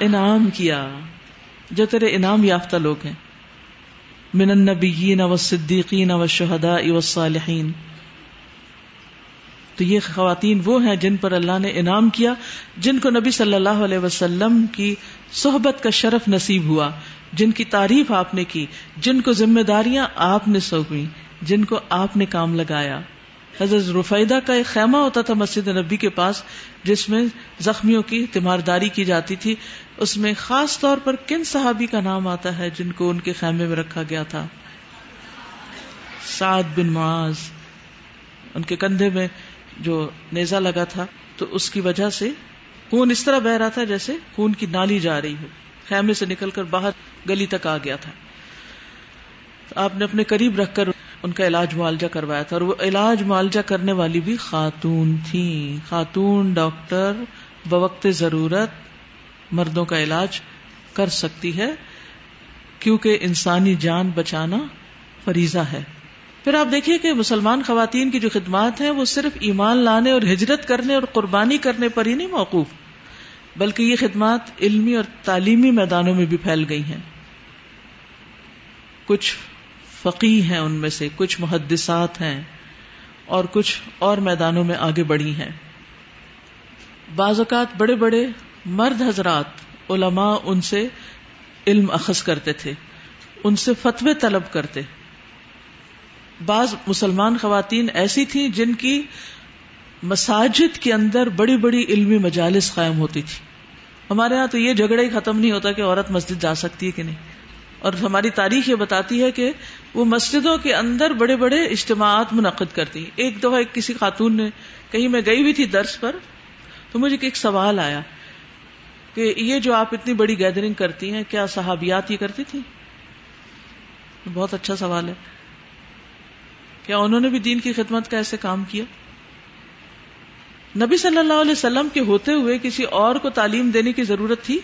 انعام کیا۔ جو تیرے انعام یافتہ لوگ ہیں۔ من النبیین والصدیقین والشہداء والصالحین۔ تو یہ خواتین وہ ہیں جن پر اللہ نے انعام کیا، جن کو نبی صلی اللہ علیہ وسلم کی صحبت کا شرف نصیب ہوا، جن کی تعریف آپ نے کی، جن کو ذمہ داریاں آپ نے سونپی جن کو آپ نے کام لگایا۔ حضرت رفیدہ کا ایک خیمہ ہوتا تھا مسجد نبی کے پاس، جس میں زخمیوں کی تیمارداری کی جاتی تھی۔ اس میں خاص طور پر کن صحابی کا نام آتا ہے جن کو ان کے خیمے میں رکھا گیا تھا؟ سعد بن معاذ۔ ان کے کندھے میں جو نیزا لگا تھا، تو اس کی وجہ سے خون اس طرح بہ رہا تھا جیسے خون کی نالی جا رہی ہو۔ خیمے سے نکل کر باہر گلی تک آ گیا تھا۔ آپ نے اپنے قریب رکھ کر ان کا علاج معالجہ کروایا تھا اور وہ علاج معالجہ کرنے والی بھی خاتون تھی۔ خاتون ڈاکٹر بوقت ضرورت مردوں کا علاج کر سکتی ہے کیونکہ انسانی جان بچانا فریضہ ہے۔ پھر آپ دیکھیے کہ مسلمان خواتین کی جو خدمات ہیں وہ صرف ایمان لانے اور ہجرت کرنے اور قربانی کرنے پر ہی نہیں موقوف، بلکہ یہ خدمات علمی اور تعلیمی میدانوں میں بھی پھیل گئی ہیں۔ کچھ فقی ہیں ان میں سے، کچھ محدثات ہیں اور کچھ اور میدانوں میں آگے بڑھی ہیں۔ بعض اوقات بڑے بڑے مرد حضرات علماء ان سے علم اخذ کرتے تھے، ان سے فتوے طلب کرتے۔ بعض مسلمان خواتین ایسی تھیں جن کی مساجد کے اندر بڑی بڑی علمی مجالس قائم ہوتی تھی۔ ہمارے یہاں تو یہ جھگڑا ہی ختم نہیں ہوتا کہ عورت مسجد جا سکتی ہے کہ نہیں۔ اور ہماری تاریخ یہ بتاتی ہے کہ وہ مسجدوں کے اندر بڑے بڑے اجتماعات منعقد کرتی ایک دفعہ ایک کسی خاتون نے کہیں میں گئی ہوئی تھی درس پر تو مجھے ایک سوال آیا کہ یہ جو آپ اتنی بڑی گیدرنگ کرتی ہیں، کیا صحابیات یہ کرتی تھی بہت اچھا سوال ہے۔ کیا انہوں نے بھی دین کی خدمت کا ایسے کام کیا؟ نبی صلی اللہ علیہ وسلم کے ہوتے ہوئے کسی اور کو تعلیم دینے کی ضرورت تھی؟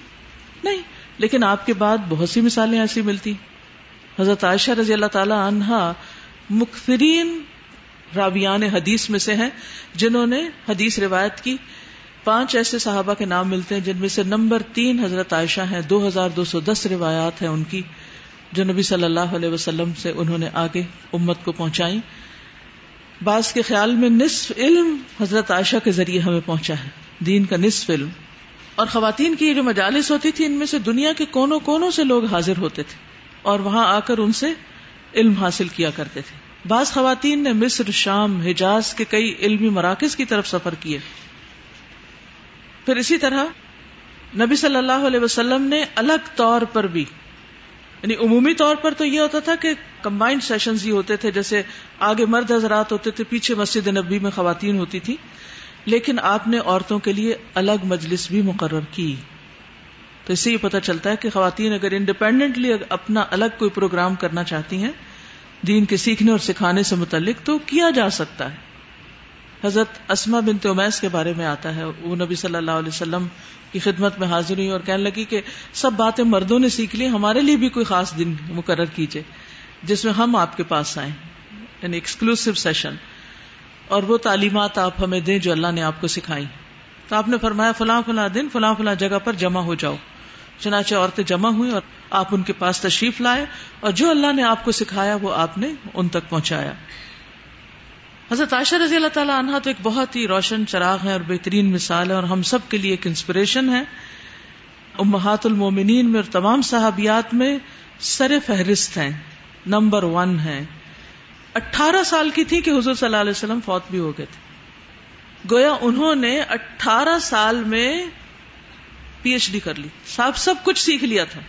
نہیں۔ لیکن آپ کے بعد بہت سی مثالیں ایسی ملتی۔ حضرت عائشہ رضی اللہ تعالی عنہا مکثرین راویان حدیث میں سے ہیں جنہوں نے حدیث روایت کی۔ پانچ ایسے صحابہ کے نام ملتے ہیں جن میں سے نمبر تین حضرت عائشہ ہیں، دو ہزار دو سو دس روایات ہیں ان کی، جو نبی صلی اللہ علیہ وسلم سے انہوں نے آگے امت کو پہنچائی بعض کے خیال میں نصف علم حضرت عائشہ کے ذریعے ہمیں پہنچا ہے۔ دین کا نصف علم۔ اور خواتین کی جو مجالس ہوتی تھی، ان میں سے دنیا کے کونوں کونوں سے لوگ حاضر ہوتے تھے اور وہاں آ کر ان سے علم حاصل کیا کرتے تھے۔ بعض خواتین نے مصر، شام، حجاز کے کئی علمی مراکز کی طرف سفر کیے۔ پھر اسی طرح نبی صلی اللہ علیہ وسلم نے الگ طور پر بھی یعنی عمومی طور پر تو یہ ہوتا تھا کہ کمبائنڈ سیشنز ہی ہوتے تھے، جیسے آگے مرد حضرات ہوتے تھے، پیچھے مسجد نبی میں خواتین ہوتی تھی لیکن آپ نے عورتوں کے لیے الگ مجلس بھی مقرر کی۔ تو اس سے یہ پتا چلتا ہے کہ خواتین اگر انڈیپینڈنٹلی اپنا الگ کوئی پروگرام کرنا چاہتی ہیں، دین کے سیکھنے اور سکھانے سے متعلق تو کیا جا سکتا ہے؟ حضرت اسما بنت امیس کے بارے میں آتا ہے۔ وہ نبی صلی اللہ علیہ وسلم کی خدمت میں حاضر ہوئی اور کہنے لگی کہ سب باتیں مردوں نے سیکھ لی، ہمارے لیے بھی کوئی خاص دن مقرر کیجیے جس میں ہم آپ کے پاس آئیں۔ یعنی ایکسکلوسو سیشن اور وہ تعلیمات آپ ہمیں دیں جو اللہ نے آپ کو سکھائی۔ تو آپ نے فرمایا، فلاں فلاں دن، فلاں فلاں جگہ پر جمع ہو جاؤ۔ چنانچہ عورتیں جمع ہوئی اور آپ ان کے پاس تشریف لائے اور جو اللہ نے آپ کو سکھایا وہ آپ نے ان تک پہنچایا۔ حضرت عائشہ رضی اللہ تعالیٰ عنہ تو ایک بہت ہی روشن چراغ ہے اور بہترین مثال ہے اور ہم سب کے لیے ایک انسپریشن ہے امہات المومنین میں اور تمام صحابیات میں سر فہرست ہیں، نمبر ون ہے اٹھارہ سال کی تھی کہ حضور صلی اللہ علیہ وسلم فوت بھی ہو گئے تھے۔ گویا انہوں نے اٹھارہ سال میں پی ایچ ڈی کر لی۔ سب سب کچھ سیکھ لیا تھا۔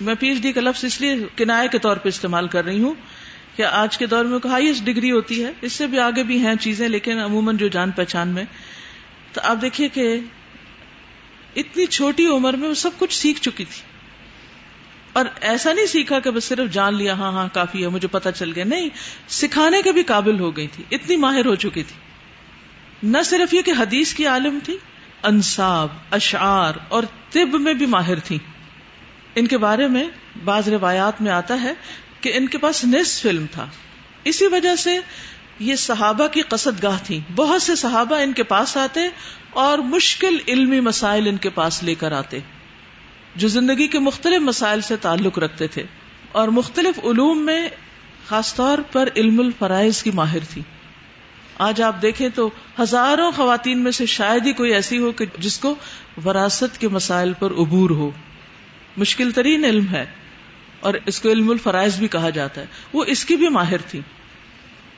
میں پی ایچ ڈی کا لفظ اس لیے کنارے کے طور پہ استعمال کر رہی ہوں کہ آج کے دور میں ہائیسٹ ڈگری ہوتی ہے۔ اس سے بھی آگے بھی ہیں چیزیں، لیکن عموماً جو جان پہچان میں۔ تو آپ دیکھیے کہ اتنی چھوٹی عمر میں وہ سب کچھ سیکھ چکی تھی۔ اور ایسا نہیں سیکھا کہ بس صرف جان لیا ہاں ہاں کافی ہے، مجھے پتا چل گیا۔ نہیں، سکھانے کے بھی قابل ہو گئی تھی، اتنی ماہر ہو چکی تھی۔ نہ صرف یہ کہ حدیث کی عالم تھی، انصاب، اشعار اور طب میں بھی ماہر تھی۔ ان کے بارے میں بعض روایات میں آتا ہے کہ ان کے پاس نصف علم تھا۔ اسی وجہ سے یہ صحابہ کی قصد گاہ تھی۔ بہت سے صحابہ ان کے پاس آتے اور مشکل علمی مسائل ان کے پاس لے کر آتے۔ جو زندگی کے مختلف مسائل سے تعلق رکھتے تھے اور مختلف علوم میں خاص طور پر علم الفرائض کی ماہر تھی۔ آج آپ دیکھیں تو ہزاروں خواتین میں سے شاید ہی کوئی ایسی ہو کہ جس کو وراثت کے مسائل پر عبور ہو۔ مشکل ترین علم ہے اور اس کو علم الفرائض بھی کہا جاتا ہے۔ وہ اس کی بھی ماہر تھی۔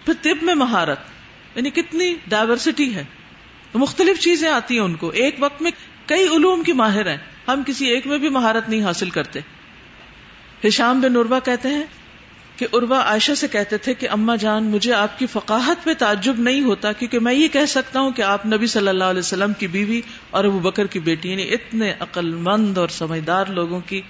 پھر طب میں مہارت یعنی کتنی ڈائیورسٹی ہے۔ مختلف چیزیں آتی ہیں ان کو۔ ایک وقت میں کئی علوم کی ماہر ہیں۔ ہم کسی ایک میں بھی مہارت نہیں حاصل کرتے۔ ہشام بن عروا کہتے ہیں کہ عروا عائشہ سے کہتے تھے کہ اما جان، مجھے آپ کی فقاہت پہ تعجب نہیں ہوتا کیونکہ میں یہ کہہ سکتا ہوں کہ آپ نبی صلی اللہ علیہ وسلم کی بیوی اور ابو بکر کی بیٹی یعنی اتنے عقل مند اور سمجھدار لوگوں کی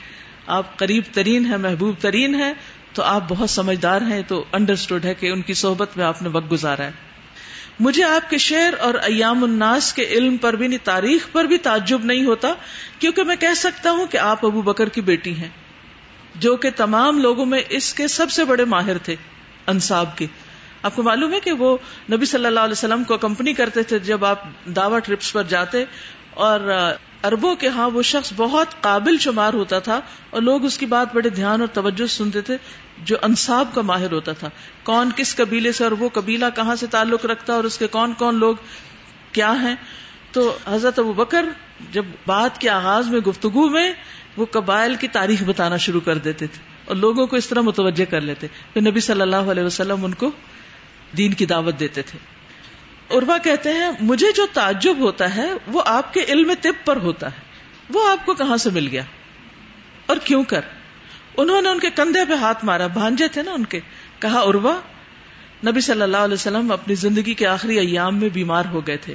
آپ قریب ترین ہے محبوب ترین ہے تو آپ بہت سمجھدار ہیں، تو انڈرسٹوڈ ہے کہ ان کی صحبت میں آپ نے وقت گزارا ہے۔ مجھے آپ کے شعر اور ایام الناس کے علم پر بھی نہیں تاریخ پر بھی تعجب نہیں ہوتا، کیونکہ میں کہہ سکتا ہوں کہ آپ ابو بکر کی بیٹی ہیں، جو کہ تمام لوگوں میں اس کے سب سے بڑے ماہر تھے، انصاب کے۔ آپ کو معلوم ہے کہ وہ نبی صلی اللہ علیہ وسلم کو کمپنی کرتے تھے جب آپ دعوی ٹرپس پر جاتے اور اربوں کے ہاں وہ شخص بہت قابل شمار ہوتا تھا اور لوگ اس کی بات بڑے دھیان اور توجہ سنتے تھے جو انصاب کا ماہر ہوتا تھا۔ کون کس قبیلے سے اور وہ قبیلہ کہاں سے تعلق رکھتا اور اس کے کون کون لوگ کیا ہیں؟ تو حضرت ابو بکر جب بات کے آغاز میں گفتگو میں وہ قبائل کی تاریخ بتانا شروع کر دیتے تھے اور لوگوں کو اس طرح متوجہ کر لیتے۔ پھر نبی صلی اللہ علیہ وسلم ان کو دین کی دعوت دیتے تھے۔ اروا کہتے ہیں، مجھے جو تعجب ہوتا ہے، وہ آپ کے علم طب پر ہوتا ہے۔ وہ آپ کو کہاں سے مل گیا؟ اور کیوں کر؟ انہوں نے ان کے کندھے پہ ہاتھ مارا، بھانجے تھے نا ان کے۔ کہا اروا نبی صلی اللہ علیہ وسلم اپنی زندگی کے آخری ایام میں بیمار ہو گئے تھے۔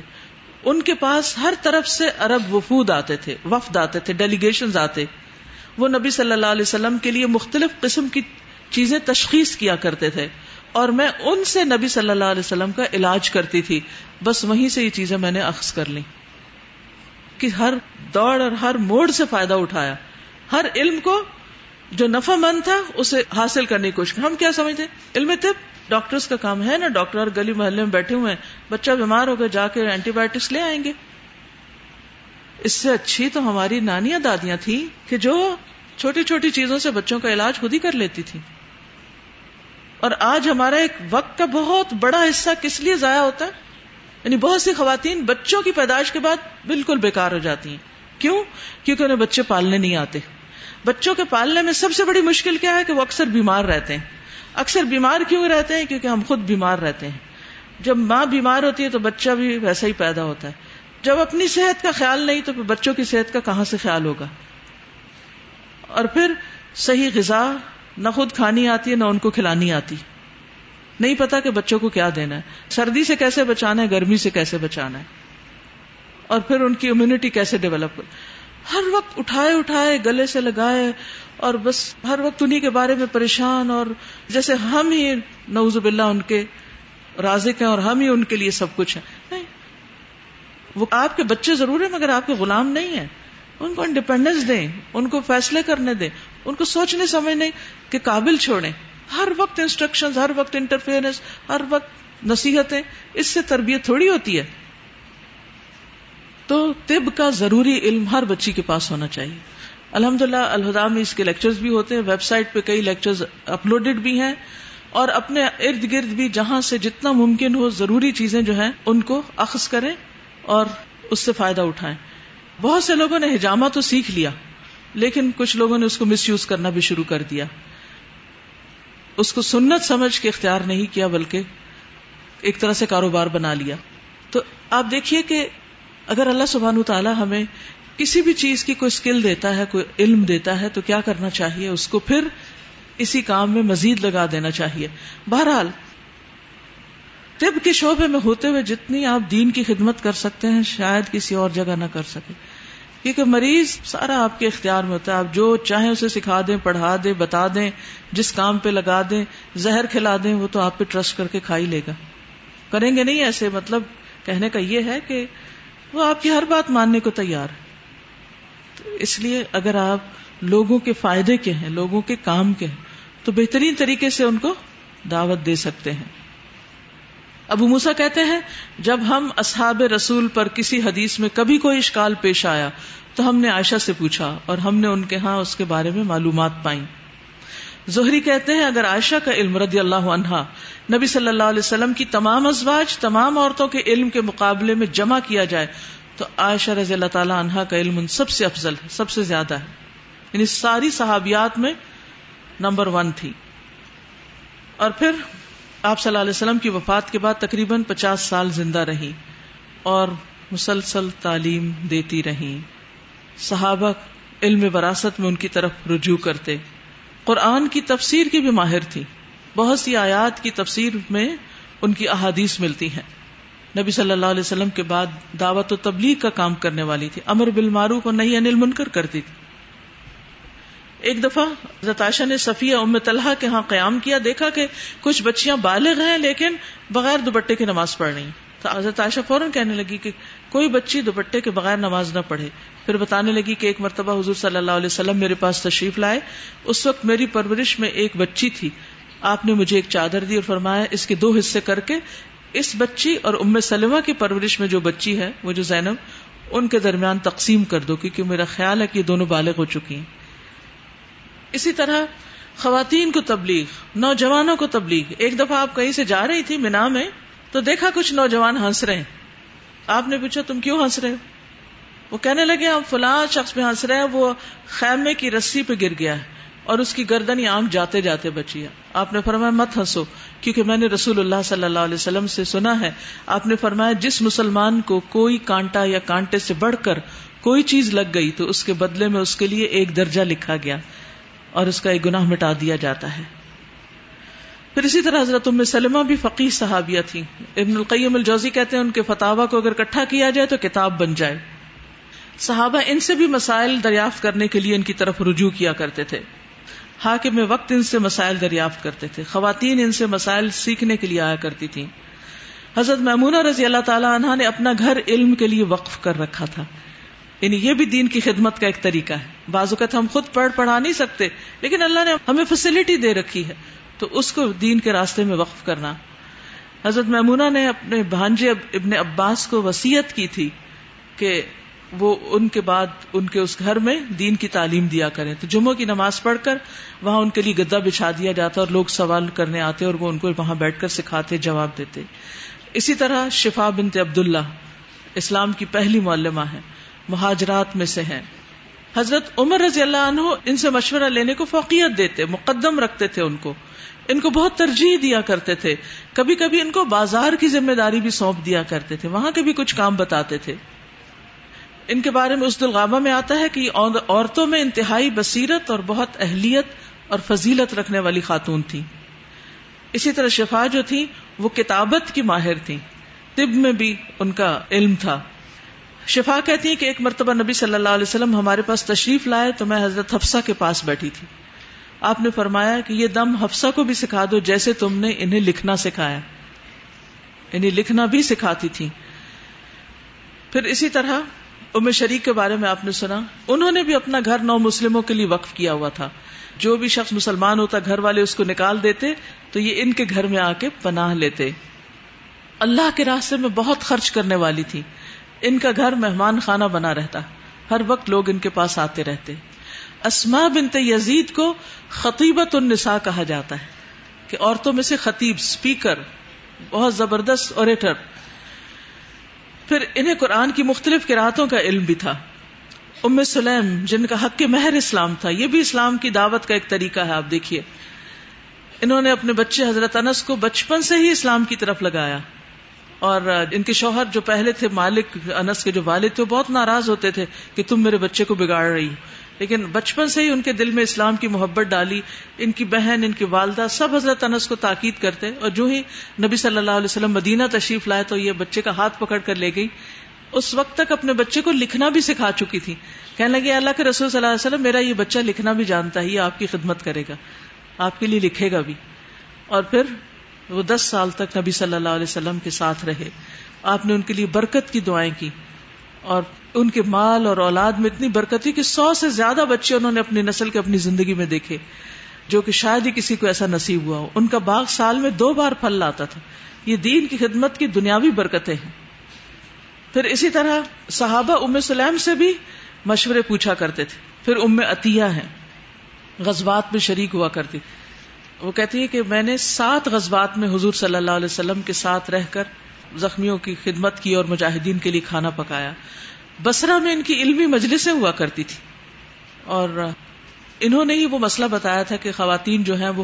ان کے پاس ہر طرف سے عرب وفود آتے تھے، وفد آتے تھے ڈیلیگیشن آتے۔ وہ نبی صلی اللہ علیہ وسلم کے لیے مختلف قسم کی چیزیں تشخیص کیا کرتے تھے۔ اور میں ان سے نبی صلی اللہ علیہ وسلم کا علاج کرتی تھی۔ بس وہیں سے یہ چیزیں میں نے اخذ کر لی کہ ہر دوڑ اور ہر موڑ سے فائدہ اٹھایا۔ ہر علم کو جو نفع مند تھا، اسے حاصل کرنے کی کوشش ہم کیا سمجھتے علم طب، ڈاکٹرز کا کام ہے نا۔ ڈاکٹر گلی محلے میں بیٹھے ہوئے ہیں۔ بچہ بیمار ہو گیا، جا کے اینٹی بایوٹکس لے آئیں گے۔ اس سے اچھی تو ہماری نانیاں دادیاں تھیں کہ جو چھوٹی چھوٹی چیزوں سے بچوں کا علاج خود ہی کر لیتی تھی اور آج ہمارا ایک وقت کا بہت بڑا حصہ کس لیے ضائع ہوتا ہے؟ یعنی بہت سی خواتین بچوں کی پیدائش کے بعد بالکل بیکار ہو جاتی ہیں۔ کیوں؟ کیونکہ انہیں بچے پالنے نہیں آتے۔ بچوں کے پالنے میں سب سے بڑی مشکل کیا ہے کہ وہ اکثر بیمار رہتے ہیں۔ اکثر بیمار کیوں رہتے ہیں؟ کیونکہ ہم خود بیمار رہتے ہیں۔ جب ماں بیمار ہوتی ہے تو بچہ بھی ویسا ہی پیدا ہوتا ہے۔ جب اپنی صحت کا خیال نہیں تو بچوں کی صحت کا کہاں سے خیال ہوگا؟ اور پھر صحیح غذا نہ خود کھانی آتی ہے، نہ ان کو کھلانی آتی۔ نہیں پتا کہ بچوں کو کیا دینا ہے۔ سردی سے کیسے بچانا ہے، گرمی سے کیسے بچانا ہے۔ اور پھر ان کی امیونٹی کیسے ڈیولپ کر ہر وقت اٹھائے اٹھائے، گلے سے لگائے۔ اور بس ہر وقت انہیں کے بارے میں پریشان اور جیسے ہم ہی نوز باللہ ان کے رازق ہیں اور ہم ہی ان کے لیے سب کچھ ہیں۔ نہیں۔ وہ آپ کے بچے ضرور ہیں مگر آپ کے غلام نہیں ہیں۔ ان کو انڈیپینڈینس دیں، ان کو فیصلے کرنے دیں۔ ان کو سوچنے، سمجھنے کے قابل چھوڑیں۔ ہر وقت انسٹرکشن ہر وقت انٹرفیئرنس ہر وقت نصیحتیں، اس سے تربیت تھوڑی ہوتی ہے۔ تو طب کا ضروری علم ہر بچی کے پاس ہونا چاہیے۔ الحمد للہ الہدا میں اس کے لیکچرز بھی ہوتے ہیں، ویب سائٹ پہ کئی لیکچرز اپلوڈیڈ بھی ہیں۔ اور اپنے ارد گرد بھی جہاں سے جتنا ممکن ہو ضروری چیزیں جو ہیں، ان کو اخذ کریں اور اس سے فائدہ اٹھائیں۔ بہت سے لوگوں نے ہجامہ تو سیکھ لیا۔ لیکن کچھ لوگوں نے اس کو مس یوز کرنا بھی شروع کر دیا۔ اس کو سنت سمجھ کے اختیار نہیں کیا، بلکہ ایک طرح سے کاروبار بنا لیا۔ تو آپ دیکھیے کہ اگر اللہ سبحان تعالیٰ ہمیں کسی بھی چیز کی کوئی اسکل دیتا ہے، کوئی علم دیتا ہے، تو کیا کرنا چاہیے؟ اس کو پھر اسی کام میں مزید لگا دینا چاہیے۔ بہرحال، طب کے شعبے میں ہوتے ہوئے جتنی آپ دین کی خدمت کر سکتے ہیں، شاید کسی اور جگہ نہ کر سکے۔ کیونکہ مریض سارا آپ کے اختیار میں ہوتا ہے۔ آپ جو چاہیں اسے سکھا دیں، پڑھا دیں، بتا دیں، جس کام پہ لگا دیں، زہر کھلا دیں، وہ تو آپ پہ ٹرسٹ کر کے کھا ہی لے گا۔ کریں گے نہیں ایسے؟ مطلب کہنے کا یہ ہے کہ وہ آپ کی ہر بات ماننے کو تیار ہے۔ تو اس لیے اگر آپ لوگوں کے فائدے کے ہیں، لوگوں کے کام کے ہیں، تو بہترین طریقے سے ان کو دعوت دے سکتے ہیں۔ ابو موسا کہتے ہیں، جب ہم اصحاب رسول پر کسی حدیث میں کبھی کوئی اشکال پیش آیا، تو ہم نے عائشہ سے پوچھا اور ہم نے ان کے ہاں اس کے بارے میں معلومات پائی زہری کہتے ہیں، اگر عائشہ کا علم رضی اللہ عنہا نبی صلی اللہ علیہ وسلم کی تمام ازواج، تمام عورتوں کے علم کے مقابلے میں جمع کیا جائے، تو عائشہ رضی اللہ تعالیٰ عنہا کا علم ان سب سے افضل ہے، سب سے زیادہ ہے۔ یعنی ساری صحابیات میں نمبر ون تھی۔ اور پھر آپ صلی اللہ علیہ وسلم کی وفات کے بعد تقریباً پچاس سال زندہ رہی اور مسلسل تعلیم دیتی رہی صحابہ علم وراثت میں ان کی طرف رجوع کرتے۔ قرآن کی تفسیر کی بھی ماہر تھی۔ بہت سی آیات کی تفسیر میں ان کی احادیث ملتی ہیں۔ نبی صلی اللہ علیہ وسلم کے بعد دعوت و تبلیغ کا کام کرنے والی تھی۔ امر بالمعروف اور نہیں انل منکر کرتی تھی۔ ایک دفعہ زتاشا نے صفیہ ام طلحہ کے ہاں قیام کیا، دیکھا کہ کچھ بچیاں بالغ ہیں لیکن بغیر دوپٹے کی نماز پڑھ رہی تو حضرت عائشہ فوراً کہنے لگی کہ کوئی بچی دوپٹے کے بغیر نماز نہ پڑھے۔ پھر بتانے لگی کہ ایک مرتبہ حضور صلی اللہ علیہ وسلم میرے پاس تشریف لائے۔ اس وقت میری پرورش میں ایک بچی تھی۔ آپ نے مجھے ایک چادر دی اور فرمایا، اس کے دو حصے کر کے اس بچی اور ام سلمہ کی پرورش میں جو بچی ہے، وہ جو زینب، ان کے درمیان تقسیم کر دو، کیونکہ میرا خیال ہے کہ یہ دونوں بالغ ہو چکی ہیں۔ اسی طرح خواتین کو تبلیغ، نوجوانوں کو تبلیغ۔ ایک دفعہ آپ کہیں سے جا رہی تھی مینا میں، تو دیکھا کچھ نوجوان ہنس رہے ہیں۔ آپ نے پوچھا، تم کیوں ہنس رہے ہو؟ وہ کہنے لگے، ہم فلاں شخص پہ ہنس رہے ہیں، وہ خیمے کی رسی پہ گر گیا ہے اور اس کی گردن یا آنکھ جاتے جاتے بچی ہے آپ نے فرمایا، مت ہنسو، کیونکہ میں نے رسول اللہ صلی اللہ علیہ وسلم سے سنا ہے۔ آپ نے فرمایا، جس مسلمان کو کوئی کانٹا یا کانٹے سے بڑھ کر کوئی چیز لگ گئی، تو اس کے بدلے میں اس کے لیے ایک درجہ لکھا گیا۔ اور اس کا ایک گناہ مٹا دیا جاتا ہے۔ پھر اسی طرح حضرت ام سلمہ بھی فقیر صحابیہ تھی ابن القیم الجوزی کہتے ہیں ان کے فتوا کو اگر کٹھا کیا جائے تو کتاب بن جائے۔ صحابہ ان سے بھی مسائل دریافت کرنے کے لیے ان کی طرف رجوع کیا کرتے تھے۔ حاکم وقت ان سے مسائل دریافت کرتے تھے۔ خواتین ان سے مسائل سیکھنے کے لیے آیا کرتی تھیں۔ حضرت محمونہ رضی اللہ تعالی عنہ نے اپنا گھر علم کے لیے وقف کر رکھا تھا۔ یعنی یہ بھی دین کی خدمت کا ایک طریقہ ہے۔ بعض اوقات ہم خود پڑھ پڑھا نہیں سکتے، لیکن اللہ نے ہمیں فیسلٹی دے رکھی ہے۔ تو اس کو دین کے راستے میں وقف کرنا۔ حضرت میمونہ نے اپنے بھانجے ابن عباس کو وسیعت کی تھی کہ وہ ان کے بعد ان کے اس گھر میں دین کی تعلیم دیا کریں۔ تو جمعہ کی نماز پڑھ کر وہاں ان کے لیے گدا بچھا دیا جاتا اور لوگ سوال کرنے آتے اور وہ ان کو وہاں بیٹھ کر سکھاتے، جواب دیتے۔ اسی طرح شفا بنت عبداللہ اسلام کی پہلی معلمہ ہے مہاجرات میں سے ہیں۔ حضرت عمر رضی اللہ عنہ ان سے مشورہ لینے کو فوقیت دیتے، مقدم رکھتے تھے ان کو۔ ان کو بہت ترجیح دیا کرتے تھے۔ کبھی کبھی ان کو بازار کی ذمہ داری بھی سونپ دیا کرتے تھے، وہاں کے بھی کچھ کام بتاتے تھے۔ ان کے بارے میں اس دلغامہ میں آتا ہے کہ عورتوں میں انتہائی بصیرت اور بہت اہلیت اور فضیلت رکھنے والی خاتون تھی اسی طرح شفا جو تھی وہ کتابت کی ماہر تھی طب میں بھی ان کا علم تھا۔ شفا کہتی ہیں کہ ایک مرتبہ نبی صلی اللہ علیہ وسلم ہمارے پاس تشریف لائے تو میں حضرت حفصہ کے پاس بیٹھی تھی۔ آپ نے فرمایا کہ یہ دم حفصہ کو بھی سکھا دو جیسے تم نے انہیں لکھنا سکھایا۔ انہیں لکھنا بھی سکھاتی تھی پھر اسی طرح ام شریک کے بارے میں آپ نے سنا، انہوں نے بھی اپنا گھر نو مسلموں کے لیے وقف کیا ہوا تھا۔ جو بھی شخص مسلمان ہوتا، گھر والے اس کو نکال دیتے تو یہ ان کے گھر میں آ کے پناہ لیتے۔ اللہ کے راستے میں بہت خرچ کرنے والی تھی۔ ان کا گھر مہمان خانہ بنا رہتا۔ ہر وقت لوگ ان کے پاس آتے رہتے۔ اسما بنت یزید کو خطیبت النساء کہا جاتا ہے کہ عورتوں میں سے خطیب اسپیکر بہت زبردست اوریٹر پھر انہیں قرآن کی مختلف قرآتوں کا علم بھی تھا۔ ام سلیم، جن کا حق مہر اسلام تھا، یہ بھی اسلام کی دعوت کا ایک طریقہ ہے، آپ دیکھیے۔ انہوں نے اپنے بچے حضرت انس کو بچپن سے ہی اسلام کی طرف لگایا۔ اور ان کے شوہر جو پہلے تھے، مالک انس کے جو والد تھے، وہ بہت ناراض ہوتے تھے کہ تم میرے بچے کو بگاڑ رہی لیکن بچپن سے ہی ان کے دل میں اسلام کی محبت ڈالی، ان کی بہن، ان کی والدہ، سب حضرت انس کو تاکید کرتے۔ اور جو ہی نبی صلی اللہ علیہ وسلم مدینہ تشریف لائے تو یہ بچے کا ہاتھ پکڑ کر لے گئی۔ اس وقت تک اپنے بچے کو لکھنا بھی سکھا چکی تھی۔ کہنے لگے اللہ کے رسول صلی اللہ علیہ وسلم، میرا یہ بچہ لکھنا بھی جانتا ہے، یہ آپ کی خدمت کرے گا، آپ کے لیے لکھے گا بھی۔ اور پھر وہ دس سال تک نبی صلی اللہ علیہ وسلم کے ساتھ رہے۔ آپ نے ان کے لیے برکت کی دعائیں کی۔ اور ان کے مال اور اولاد میں اتنی برکت تھی کہ سو سے زیادہ بچے انہوں نے اپنی نسل کے اپنی زندگی میں دیکھے، جو کہ شاید ہی کسی کو ایسا نصیب ہوا ہو۔ ان کا باغ سال میں دو بار پھل لاتا تھا۔ یہ دین کی خدمت کی دنیاوی برکتیں ہیں۔ پھر اسی طرح صحابہ ام سلیم سے بھی مشورے پوچھا کرتے تھے۔ پھر ام عطیہ ہیں۔ غزبات میں شریک ہوا کرتی تھی وہ کہتی ہے کہ میں نے سات غزبات میں حضور صلی اللہ علیہ وسلم کے ساتھ رہ کر زخمیوں کی خدمت کی اور مجاہدین کے لیے کھانا پکایا۔ بسرا میں ان کی علمی مجلسیں ہوا کرتی تھی۔ اور انہوں نے ہی وہ مسئلہ بتایا تھا کہ خواتین جو ہیں وہ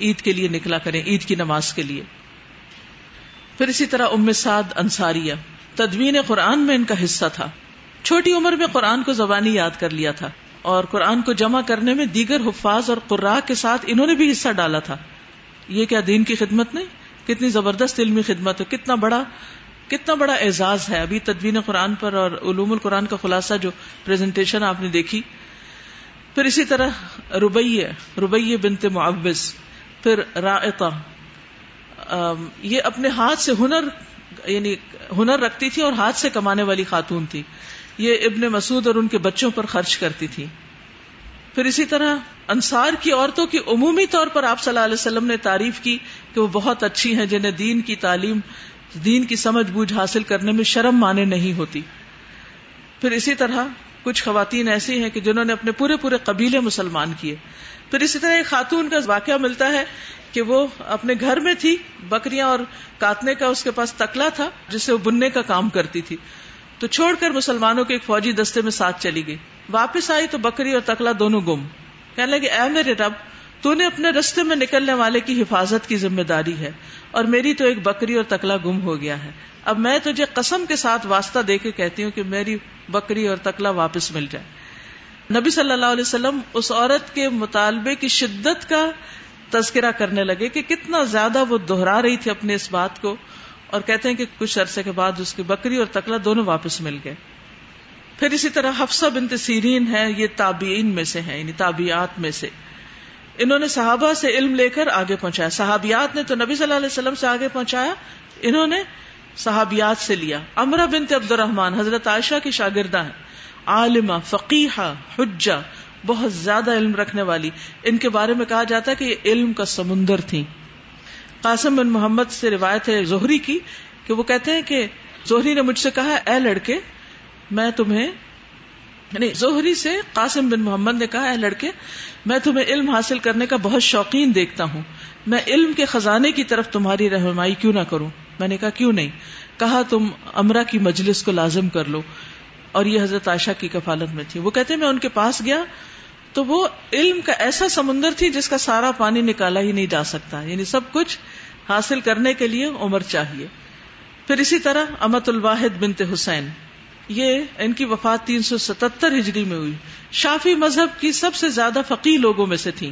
عید کے لیے نکلا کریں، عید کی نماز کے لیے۔ پھر اسی طرح ام سعد انصاریہ، تدوین قرآن میں ان کا حصہ تھا۔ چھوٹی عمر میں قرآن کو زبانی یاد کر لیا تھا۔ اور قرآن کو جمع کرنے میں دیگر حفاظ اور قرآ کے ساتھ انہوں نے بھی حصہ ڈالا تھا۔ یہ کیا دین کی خدمت نہیں؟ کتنی زبردست علمی خدمت ہے، کتنا بڑا کتنا بڑا اعزاز ہے۔ ابھی تدوین قرآن پر اور علوم القرآن کا خلاصہ جو پریزنٹیشن آپ نے دیکھی۔ پھر اسی طرح ربیہ ربیہ بنت معوض، پھر رائتا یہ اپنے ہاتھ سے ہنر یعنی ہنر رکھتی تھی اور ہاتھ سے کمانے والی خاتون تھی۔ یہ ابن مسعود اور ان کے بچوں پر خرچ کرتی تھی۔ پھر اسی طرح انصار کی عورتوں کی عمومی طور پر آپ صلی اللہ علیہ وسلم نے تعریف کی کہ وہ بہت اچھی ہیں جنہیں دین کی تعلیم، دین کی سمجھ بوجھ حاصل کرنے میں شرم مانے نہیں ہوتی۔ پھر اسی طرح کچھ خواتین ایسی ہیں کہ جنہوں نے اپنے پورے پورے قبیلے مسلمان کیے۔ پھر اسی طرح ایک خاتون کا واقعہ ملتا ہے کہ وہ اپنے گھر میں تھی، بکریاں اور کاتنے کا اس کے پاس تکلا تھا جس سے وہ بننے کا کام کرتی تھی۔ تو چھوڑ کر مسلمانوں کے ایک فوجی دستے میں ساتھ چلی گئی۔ واپس آئی تو بکری اور تکلا دونوں گم۔ کہنے لگے، اے میرے رب تو نے اپنے رستے میں نکلنے والے کی حفاظت کی ذمہ داری ہے اور میری تو ایک بکری اور تکلا گم ہو گیا ہے۔ اب میں تجھے قسم کے ساتھ واسطہ دے کے کہتی ہوں کہ میری بکری اور تکلا واپس مل جائے۔ نبی صلی اللہ علیہ وسلم اس عورت کے مطالبے کی شدت کا تذکرہ کرنے لگے کہ کتنا زیادہ وہ دوہرا رہی تھی اپنے اس بات کو۔ اور کہتے ہیں کہ کچھ عرصے کے بعد اس کی بکری اور تکلا دونوں واپس مل گئے۔ پھر اسی طرح حفصہ بنت سیرین ہے یہ تابعین میں سے ہیں یعنی تابعات میں سے۔ انہوں نے صحابہ سے علم لے کر آگے پہنچایا۔ صحابیات نے تو نبی صلی اللہ علیہ وسلم سے آگے پہنچایا، انہوں نے صحابیات سے لیا۔ امرا بنت عبد الرحمان حضرت عائشہ کی شاگردہ ہیں۔ عالمہ، فقیحہ، حجہ، بہت زیادہ علم رکھنے والی۔ ان کے بارے میں کہا جاتا ہے کہ یہ علم کا سمندر تھی قاسم بن محمد سے روایت ہے زہری کی کہ وہ کہتے ہیں کہ زہری نے مجھ سے کہا، اے لڑکے، میں تمہیں یعنی زہری سے قاسم بن محمد نے کہا، اے لڑکے، میں تمہیں علم حاصل کرنے کا بہت شوقین دیکھتا ہوں۔ میں علم کے خزانے کی طرف تمہاری رہنمائی کیوں نہ کروں؟ میں نے کہا، کیوں نہیں؟ کہا، تم امرا کی مجلس کو لازم کر لو۔ اور یہ حضرت عائشہ کی کفالت میں تھی۔ وہ کہتے میں ان کے پاس گیا۔ تو وہ علم کا ایسا سمندر تھی جس کا سارا پانی نکالا ہی نہیں جا سکتا۔ یعنی سب کچھ حاصل کرنے کے لیے عمر چاہیے۔ پھر اسی طرح امت الواحد بنت حسین۔ یہ ان کی وفات تین سو ستر ہجری میں ہوئی۔ شافی مذہب کی سب سے زیادہ فقی لوگوں میں سے تھی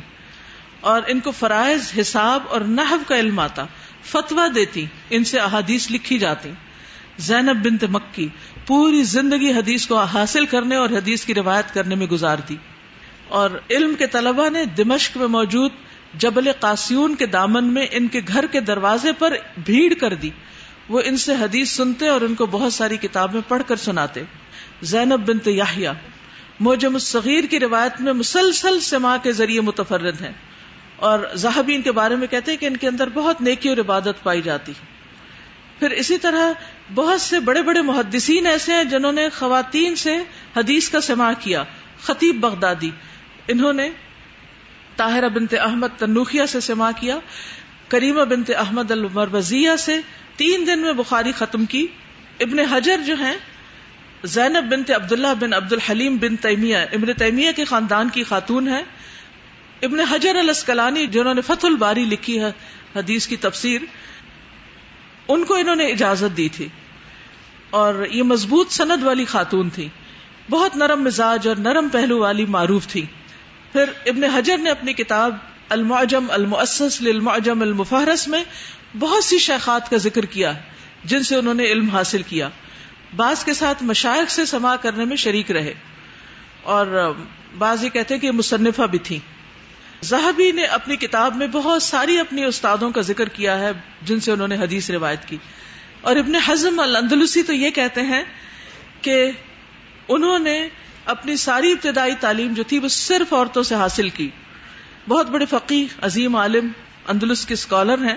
اور ان کو فرائض، حساب اور نحو کا علم آتا۔ فتوا دیتی، ان سے احادیث لکھی جاتی۔ زینب بنت مکی پوری زندگی حدیث کو حاصل کرنے اور حدیث کی روایت کرنے میں گزار دی۔ اور علم کے طلبہ نے دمشق میں موجود جبل قاسیون کے دامن میں ان کے گھر کے دروازے پر بھیڑ کر دی۔ وہ ان سے حدیث سنتے اور ان کو بہت ساری کتابیں پڑھ کر سناتے۔ زینب بنت یاہیا موجم الصغیر کی روایت میں مسلسل سما کے ذریعے متفرد ہیں۔ اور زہبی ان کے بارے میں کہتے ہیں کہ ان کے اندر بہت نیکی اور عبادت پائی جاتی۔ پھر اسی طرح بہت سے بڑے بڑے محدثین ایسے ہیں جنہوں نے خواتین سے حدیث کا سما کیا۔ خطیب بغدادی انہوں نے طاہرہ بنت احمد تنوخیا سے سما کیا، کریمہ بنت احمد المروزیہ سے تین دن میں بخاری ختم کی۔ ابن حجر جو ہیں، زینب بنت عبداللہ بن عبد الحلیم بن تیمیہ، ابن تیمیہ کے خاندان کی خاتون ہے ابن حجر الاسکلانی جنہوں نے فتح الباری لکھی ہے، حدیث کی تفسیر، ان کو انہوں نے اجازت دی تھی۔ اور یہ مضبوط سند والی خاتون تھی بہت نرم مزاج اور نرم پہلو والی معروف تھی پھر ابن حجر نے اپنی کتاب المعجم، المؤسس، للمعجم، المفہرس میں بہت سی شیخات کا ذکر کیا جن سے انہوں نے علم حاصل کیا۔ بعض کے ساتھ مشائق سے سما کرنے میں شریک رہے۔ اور بعض یہ کہتے کہ مصنفہ بھی تھی زہبی نے اپنی کتاب میں بہت ساری اپنی استادوں کا ذکر کیا ہے، جن سے انہوں نے حدیث روایت کی۔ اور ابن حزم الاندلسی تو یہ کہتے ہیں کہ انہوں نے اپنی ساری ابتدائی تعلیم جو تھی وہ صرف عورتوں سے حاصل کی۔ بہت بڑے فقی عظیم عالم، اندلس کے اسکالر ہیں۔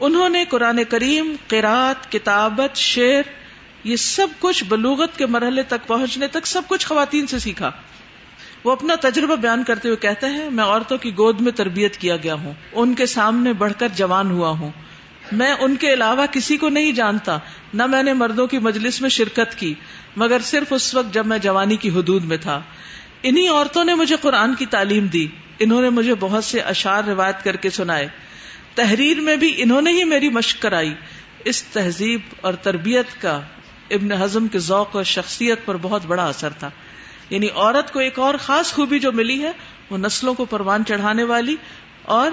انہوں نے قرآن کریم قرات کتابت، شعر، یہ سب کچھ بلوغت کے مرحلے تک پہنچنے تک سب کچھ خواتین سے سیکھا۔ وہ اپنا تجربہ بیان کرتے ہوئے کہتے ہیں، میں عورتوں کی گود میں تربیت کیا گیا ہوں۔ ان کے سامنے بڑھ کر جوان ہوا ہوں۔ میں ان کے علاوہ کسی کو نہیں جانتا، نہ میں نے مردوں کی مجلس میں شرکت کی۔ مگر صرف اس وقت جب میں جوانی کی حدود میں تھا۔ انہی عورتوں نے مجھے قرآن کی تعلیم دی۔ انہوں نے مجھے بہت سے اشعار روایت کر کے سنائے۔ تحریر میں بھی انہوں نے ہی میری مشق کرائی۔ اس تہذیب اور تربیت کا ابن ہزم کے ذوق اور شخصیت پر بہت بڑا اثر تھا۔ یعنی عورت کو ایک اور خاص خوبی جو ملی ہے، وہ نسلوں کو پروان چڑھانے والی اور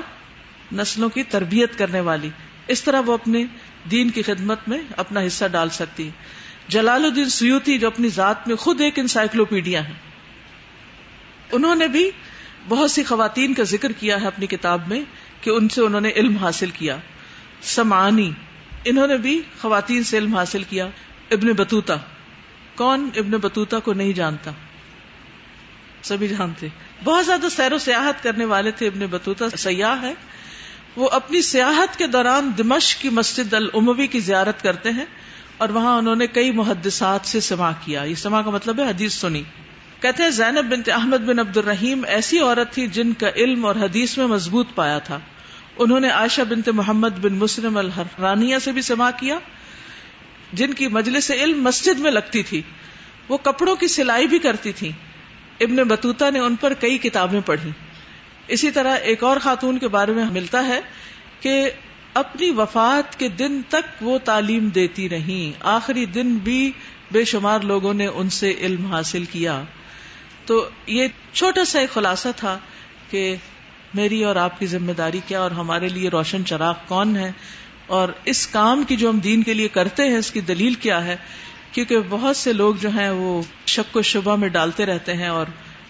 نسلوں کی تربیت کرنے والی۔ اس طرح وہ اپنے دین کی خدمت میں اپنا حصہ ڈال سکتی۔ جلال الدین سیوتی جو اپنی ذات میں خود ایک انسائکلوپیڈیا ہے انہوں نے بھی بہت سی خواتین کا ذکر کیا ہے اپنی کتاب میں کہ ان سے انہوں نے علم حاصل کیا۔ سمانی، انہوں نے بھی خواتین سے علم حاصل کیا۔ ابن بطوطہ، کون ابن بطوطہ کو نہیں جانتا؟ سبھی جانتے۔ بہت زیادہ سیر و سیاحت کرنے والے تھے ابن بطوطہ، سیاح ہے وہ اپنی سیاحت کے دوران دمش کی مسجد العموی کی زیارت کرتے ہیں۔ اور وہاں انہوں نے کئی محدثات سے سما کیا۔ یہ سما کا مطلب ہے حدیث سنی۔ کہتے ہیں زینب بنت احمد بن عبد الرحیم ایسی عورت تھی جن کا علم اور حدیث میں مضبوط پایا تھا۔ انہوں نے عائشہ بنت محمد بن مسلم الحرانیہ سے بھی سما کیا، جن کی مجلس علم مسجد میں لگتی تھی۔ وہ کپڑوں کی سلائی بھی کرتی تھی ابن بطوطہ نے ان پر کئی کتابیں پڑھی۔ اسی طرح ایک اور خاتون کے بارے میں ملتا ہے کہ اپنی وفات کے دن تک وہ تعلیم دیتی رہی آخری دن بھی بے شمار لوگوں نے ان سے علم حاصل کیا۔ تو یہ چھوٹا سا ایک خلاصہ تھا کہ میری اور آپ کی ذمہ داری کیا اور ہمارے لیے روشن چراغ کون ہے اور اس کام کی جو ہم دین کے لیے کرتے ہیں، اس کی دلیل کیا ہے؟ کیونکہ بہت سے لوگ جو ہیں وہ شک و شبہ میں ڈالتے رہتے ہیں اور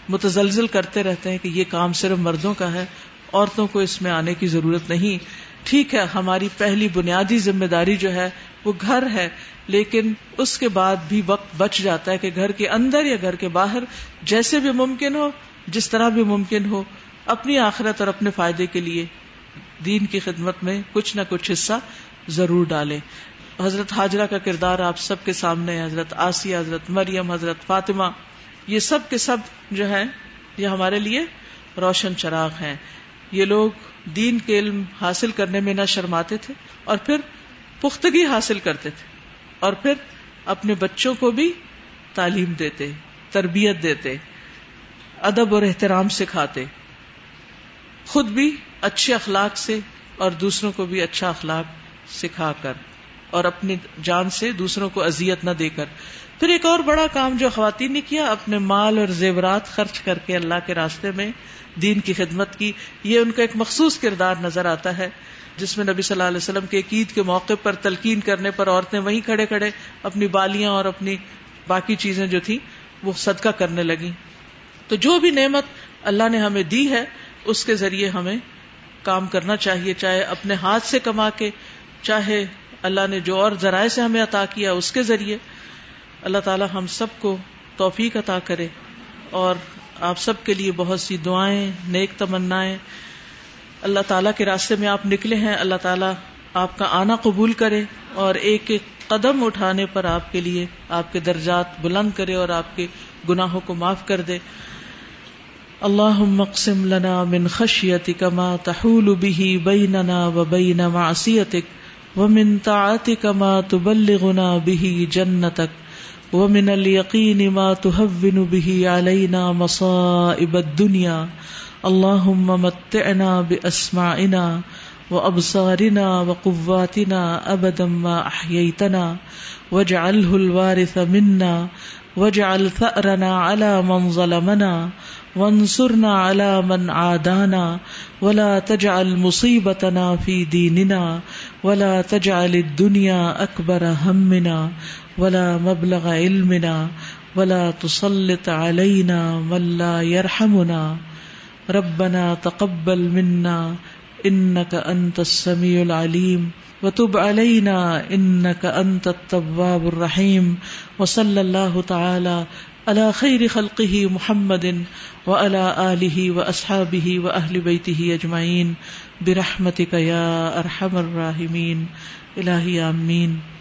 متزلزل کرتے رہتے ہیں کہ یہ کام صرف مردوں کا ہے، عورتوں کو اس میں آنے کی ضرورت نہیں۔ ٹھیک ہے، ہماری پہلی بنیادی ذمہ داری جو ہے، وہ گھر ہے، لیکن اس کے بعد بھی وقت بچ جاتا ہے کہ گھر کے اندر یا گھر کے باہر، جیسے بھی ممکن ہو، جس طرح بھی ممکن ہو، اپنی آخرت اور اپنے فائدے کے لیے دین کی خدمت میں کچھ نہ کچھ حصہ ضرور ڈالے حضرت حاجرہ کا کردار آپ سب کے سامنے، حضرت آسیہ، حضرت مریم، حضرت فاطمہ، یہ سب کے سب جو ہے یہ ہمارے لیے روشن چراغ ہیں۔ یہ لوگ دین کے علم حاصل کرنے میں نہ شرماتے تھے اور پھر پختگی حاصل کرتے تھے اور پھر اپنے بچوں کو بھی تعلیم دیتے، تربیت دیتے، ادب اور احترام سکھاتے۔ خود بھی اچھے اخلاق سے اور دوسروں کو بھی اچھا اخلاق سکھا کر اور اپنی جان سے دوسروں کو اذیت نہ دے کر پھر ایک اور بڑا کام جو خواتین نے کیا، اپنے مال اور زیورات خرچ کر کے اللہ کے راستے میں دین کی خدمت کی۔ یہ ان کا ایک مخصوص کردار نظر آتا ہے، جس میں نبی صلی اللہ علیہ وسلم کے عید کے موقع پر تلقین کرنے پر عورتیں وہیں کھڑے کھڑے اپنی بالیاں اور اپنی باقی چیزیں جو تھی وہ صدقہ کرنے لگی تو جو بھی نعمت اللہ نے ہمیں دی ہے، اس کے ذریعے ہمیں کام کرنا چاہیے، چاہے اپنے ہاتھ سے کما کے، چاہے اللہ نے جو اور ذرائع سے ہمیں عطا کیا، اس کے ذریعے اللہ تعالی ہم سب کو توفیق عطا کرے اور آپ سب کے لیے بہت سی دعائیں، نیک تمنا اللہ تعالیٰ کے راستے میں آپ نکلے ہیں، اللہ تعالیٰ آپ کا آنا قبول کرے اور ایک ایک قدم اٹھانے پر آپ کے لیے آپ کے درجات بلند کرے اور آپ کے گناہوں کو معاف کر دے۔ اللہ مقسم لنا من خشیتک ما تحول به بیننا و بین معصیتک ومن طاعتک ما تبلغنا به جنتک۔ ومن اليقين ما تهون به علينا مصائب الدنيا. اللهم متعنا بأسماعنا وأبصارنا وقواتنا أبدا ما أحييتنا. واجعله الوارث منا. واجعل ثأرنا على من ظلمنا. وانصرنا على من عادانا. ولا تجعل مصيبتنا في ديننا. ولا تجعل الدنيا أكبر همنا. ولا مبلغ علمنا ولا تسلط علينا من لا يرحمنا. ربنا تقبل منا انك انت السميع العليم. وتب علينا انك انت التواب الرحيم. وصلى الله تعالى على خير خلقه محمد وعلى اله واصحابه واهل بيته اجمعين برحمتك يا ارحم الراحمين. الهي امين